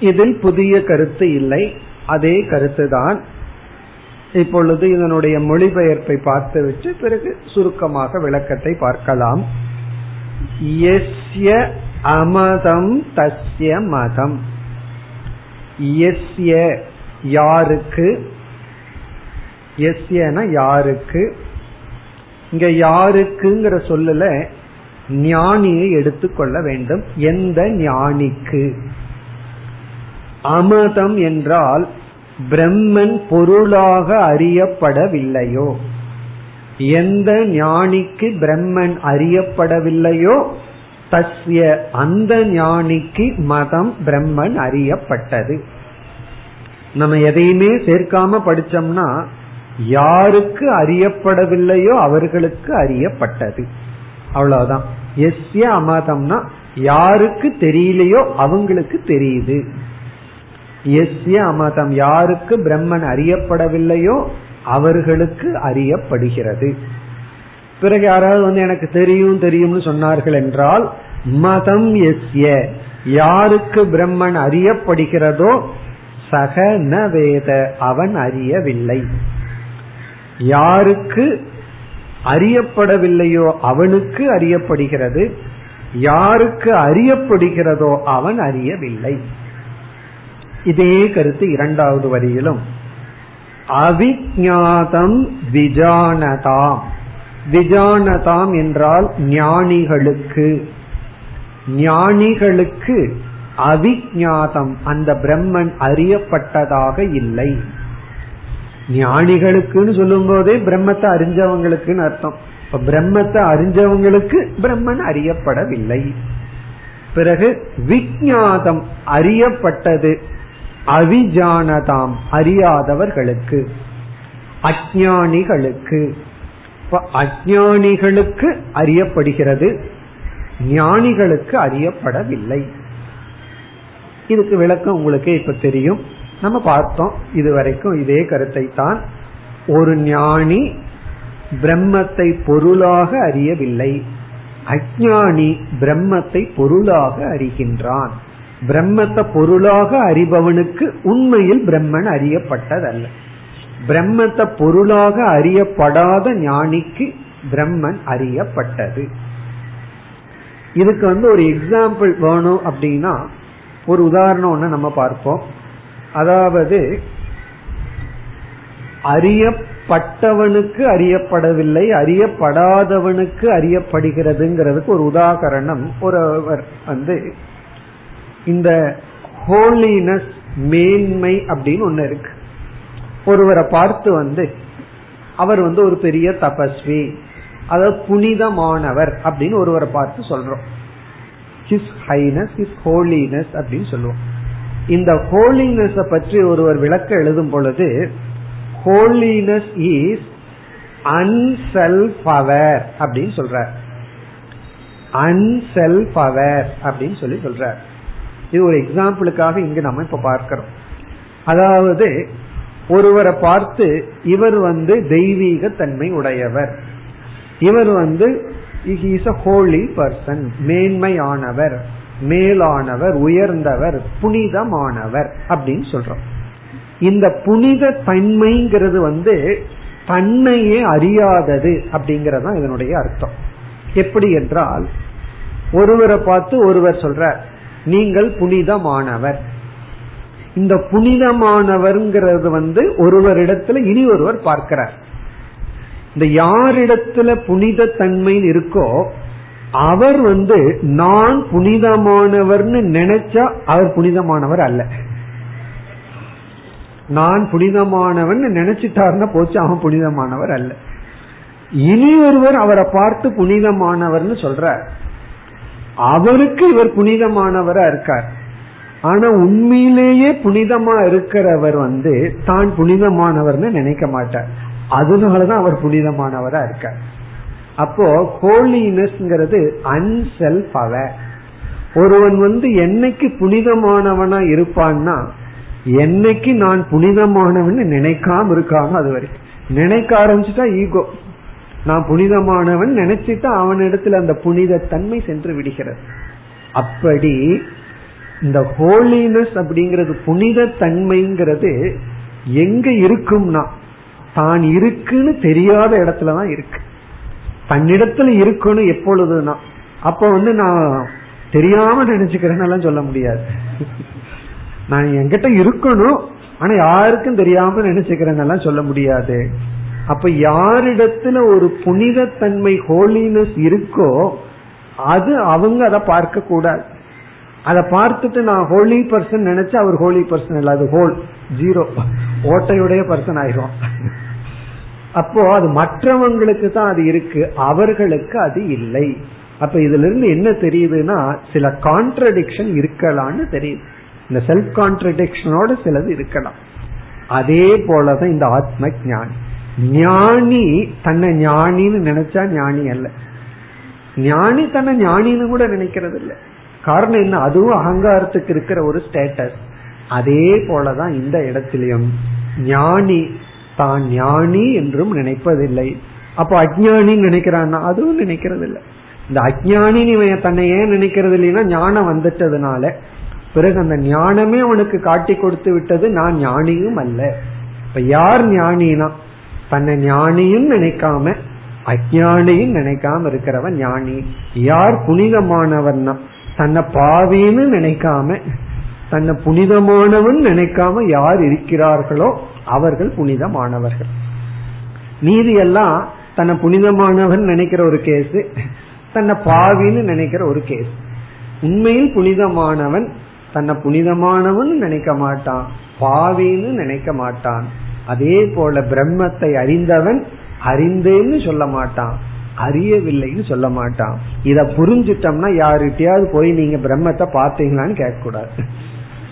இதில் புதிய கருத்து இல்லை அதே கருத்துதான் இப்பொழுது இதனுடைய மொழிபெயர்ப்பை பார்த்துவிட்டு பிறகு சுருக்கமாக விளக்கத்தை பார்க்கலாம் எஸ்ய அமதம் தஸ்ய மதம். எஸ்ய யாருக்கு? எஸ்யன யாருக்கு? இங்க யாருக்குங்கிற சொல்லல ஞானியை எடுத்துக்கொள்ள வேண்டும். எந்த ஞானிக்கு? அமதம் என்றால் பிரம்மன் பொருளாக அறியப்படவில்லையோ? எந்த ஞானிக்கு பிரம்மன் அறியப்படவில்லையோ தஸ்ய அந்த ஞானிக்கு மதம் பிரம்மன் அறியப்பட்டது. நம்ம எதையுமே சேர்க்காம படிச்சோம்னா யாருக்கு அறியப்படவில்லையோ அவர்களுக்கு அறியப்பட்டது. அவ்வளவுதான். எஸ்ய அமதம்னா யாருக்கு தெரியலையோ அவங்களுக்கு தெரியுது. எஸ்ய அமதம் யாருக்கு பிரம்மன் அறியப்படவில்லையோ அவர்களுக்கு அறியப்படுகிறது. பிறகு யாராவது வந்து எனக்கு தெரியும் தெரியும்னு சொன்னார்கள் என்றால் மதம் எஸ்ய யாருக்கு பிரம்மன் அறியப்படுகிறதோ சக ந வேத அவன் அறியவில்லை. யாருக்கு அறியப்படவில்லையோ அவனுக்கு அறியப்படுகிறது. யாருக்கு அறியப்படுகிறதோ அவன் அறியவில்லை. இதே கருத்து இரண்டாவது வரியிலும். அவிஜாதம் விஜானதாம். விஜானதாம் என்றால் ஞானிகளுக்கு. ஞானிகளுக்கு அவிஜாதம் அந்த பிரம்மன் அறியப்பட்டதாக இல்லை. ஞானிகளுக்குன்னு சொல்லும் போதே பிரம்மத்தை அறிஞ்சவங்களுக்குன்னு அர்த்தம். இப்ப பிரம்மத்தை அறிஞ்சவங்களுக்கு பிரம்மன் அறியப்படவில்லை. பிறகு விஜாதம் அறியப்பட்டது. அவிஜானதாம் அறியாதவர்களுக்கு அஜானிகளுக்கு அஜானிகளுக்கு அறியப்படுகிறது ஞானிகளுக்கு அறியப்படவில்லை. இதுக்கு விளக்கம் உங்களுக்கு இப்ப தெரியும். நம்ம பார்த்தோம் இதுவரைக்கும் இதே கருத்தை தான் ஒரு ஞானி பிரம்மத்தை பொருளாக அறியவில்லை. அஜானி பிரம்மத்தை பொருளாக அறிகின்றான். பிரம்மத்தை பொருளாக அறிபவனுக்கு உண்மையில் பிரம்மன் அறியப்பட்டதல்ல. பிரம்மத்தை பொருளாக அறியப்படாத ஞானிக்கு பிரம்மன் அறியப்பட்டது. இதுக்கு வந்து ஒரு எக்ஸாம்பிள் வேணும் அப்படின்னா ஒரு உதாரணம் ஒண்ணு நம்ம பார்ப்போம். அதாவது அறியப்பட்டவனுக்கு அறியப்படவில்லை அறியப்படாதவனுக்கு அறியப்படுகிறதுங்கிறதுக்கு ஒரு உதாகரணம் ஒருவர் வந்து இந்த ஹோலினஸ் மேன்மை அப்படின்னு ஒண்ணு இருக்கு. ஒருவரை பார்த்து வந்து அவர் வந்து ஒரு பெரிய தபஸ்வி அதாவது புனிதமானவர் அப்படின்னு ஒருவரை பார்த்து சொல்றோம். ஹிஸ் ஹைனஸ் ஹிஸ் ஹோலினஸ் அப்படின்னு சொல்லுவோம். இந்த ஹோலினஸ் பற்றி ஒருவர் விளக்க எழுதும் பொழுது ஹோலினஸ் இஸ் அன்செல்ஃப் அவர் அப்படின்னு சொல்றார். அன்செல்ஃப் அவர் அப்படின்னு சொல்லி சொல்றார். இது ஒரு எக்ஸாம்பிளுக்காக இங்கு நம்ம இப்ப பார்க்கிறோம். அதாவது ஒருவரை பார்த்து இவர் வந்து தெய்வீக தன்மை உடையவர். இவர் வந்து இஸ் அ ஹோலி பர்சன் மேன்மையானவர் மேலானவர் உயர்ந்தவர் புனிதமானவர் அப்படின்னு சொல்றோம். இந்த புனித தன்மைங்கிறது வந்து தன்னையே அறியாதது அப்படிங்கறதான் இதனுடைய அர்த்தம். எப்படி என்றால் ஒருவரை பார்த்து ஒருவர் சொல்ற நீங்கள் புனிதமானவர். இந்த புனிதமானவர்ங்கிறது வந்து ஒருவரிடத்துல இனி ஒருவர் பார்க்கிறார். இந்த யாரிடத்துல புனித தன்மை இருக்கோ அவர் வந்து நான் புனிதமானவர்னு நினைச்சா அவர் புனிதமானவர் அல்ல. நான் புனிதமானவன் நினைச்சிட்டாருன்னா போச்சு அவன் புனிதமானவர் அல்ல. இனி ஒருவர் அவரை பார்த்து புனிதமானவர்னு சொல்ற அவருக்கு இவர் புனிதமானவரா இருக்கார். ஆனா உண்மையிலேயே புனிதமா இருக்கிறவர் வந்து தான் புனிதமானவர்னு நினைக்க மாட்டார். அதனாலதான் அவர் புனிதமானவரா இருக்கார். அப்போ ஹோலினஸ்ங்கிறது அன்செல்ஃப் அவர் ஒருவன் வந்து என்னைக்கு புனிதமானவனா இருப்பான்னா என்னைக்கு நான் புனிதமானவன் நினைக்காம இருக்காம அது வரைக்கும். நினைக்க ஆரம்பிச்சுட்டா ஈகோ. நான் புனிதமானவன் நினைச்சிட்டு அவனிடத்துல அந்த புனித தன்மை சென்று விடுகிறது. அப்படி இந்த ஹோலினஸ் அப்படிங்கிறது புனித தன்மைங்கிறது எங்க இருக்கும்னா தான் இருக்குன்னு தெரியாத இடத்துலதான் இருக்கு. தன்னிடத்துல இருக்கணும் எப்பொழுதுனா அப்ப வந்து நான் தெரியாம நினைச்சுக்கிறேன்னு சொல்ல முடியாது. நான் என்கிட்ட இருக்கணும் ஆனா யாருக்கும் தெரியாம நினைச்சுக்கிறேன்னு சொல்ல முடியாது. அப்ப யாரிடத்துல ஒரு புனிதத்தன்மை ஹோலினஸ் இருக்கோ அது அவங்க அதை பார்க்க கூடாது. அதை பார்த்துட்டு நான் ஹோலி பர்சன் நினைச்சா அவர் ஹோலி பர்சன் இல்ல. அது ஹோல் ஜீரோ ஓட்டையுடைய பர்சன் ஆயிரும் அப்போ அது மற்றவங்களுக்கு தான் அது இருக்கு. அவர்களுக்கு அது இல்லை. அப்ப இதுல இருந்து என்ன தெரியுதுன்னா சில கான்ட்ரடிக்ஷன் இருக்கலாம்னு தெரியுது. இந்த செல்ஃப் கான்ட்ரடிக்ஷனோட சிலது இருக்கலாம். அதே போலதான் இந்த ஆத்ம ஞானி. ஞானி தன்னை ஞானின்னு நினைச்சா ஞானி அல்ல. ஞானி தன்னை ஞானின்னு கூட நினைக்கிறது இல்லை காரணம் என்ன? அதுவும் அகங்காரத்துக்கு இருக்கிற ஒரு ஸ்டேட்டஸ் அதே போலதான் இந்த இடத்திலையும். ஞானி தான் ஞானி என்றும் நினைப்பதில்லை. அப்போ அஜ்ஞானின்னு நினைக்கிறான்னா அதுவும் நினைக்கிறது இல்லை இந்த அஜானி இவன் தன்னை ஏன் நினைக்கிறது இல்லைன்னா ஞானம் வந்துட்டதுனால. பிறகு அந்த ஞானமே அவனுக்கு காட்டி கொடுத்து விட்டது நான் ஞானியும் அல்ல. இப்ப யார் ஞானினா? தன்னை ஞானியும் நினைக்காம அஜானியும் நினைக்காம இருக்கிறவன் ஞானி. யார் புனிதமானவன் தன்னை பாவின்னு நினைக்காம தன்னை புனிதமானவன் நினைக்காம யார் இருக்கிறார்களோ அவர்கள் புனிதமானவர்கள். நீதி எல்லாம் தன்னை புனிதமானவன் நினைக்கிற ஒரு கேஸ் தன்னை பாவின்னு நினைக்கிற ஒரு கேஸ் உண்மையில் புனிதமானவன் தன்னை புனிதமானவன் நினைக்க மாட்டான் பாவின்னு நினைக்க மாட்டான். அதே போல பிரம்மத்தை அறிந்தவன் அறிந்தேன்னு சொல்ல மாட்டான். அறியவில்லைன்னு சொல்ல மாட்டான். இத புரிஞ்சிட்டோம்னா யாருகிட்டயாவது போய் நீங்க பிரம்மத்தை பார்த்தீங்களான்னு கேட்க கூடாது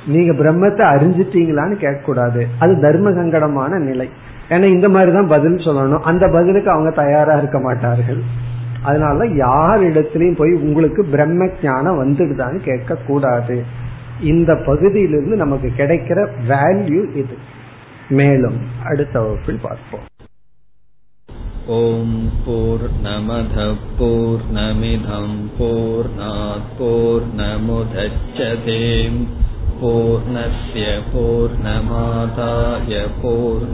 நீங்க பிரம்மத்தை அறிஞ்சிட்டீங்களான்னு கேட்க கூடாது அது தர்ம சங்கடமான நிலை. ஏன்னா இந்த மாதிரிதான் பதில் சொல்லணும். அந்த பதிலுக்கு அவங்க தயாரா இருக்க மாட்டார்கள். அதனால யார் இடத்துலயும் போய் உங்களுக்கு பிரம்ம ஞானம் வந்துடுதான்னு கேட்க கூடாது இந்த பகுதியிலிருந்து நமக்கு கிடைக்கிற வேல்யூ இது. மேலும் அடுத்த வகுப்பில் பார்ப்போம். ஓம் போர் நமத போர் நமிதம் போர் போர் நமுதச்சதேம் பூர்णस्य पूर्णमादाय पूर्णमेवावशिष्यते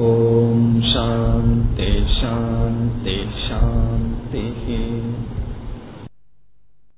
ॐ शान्ति शान्ति शान्तिः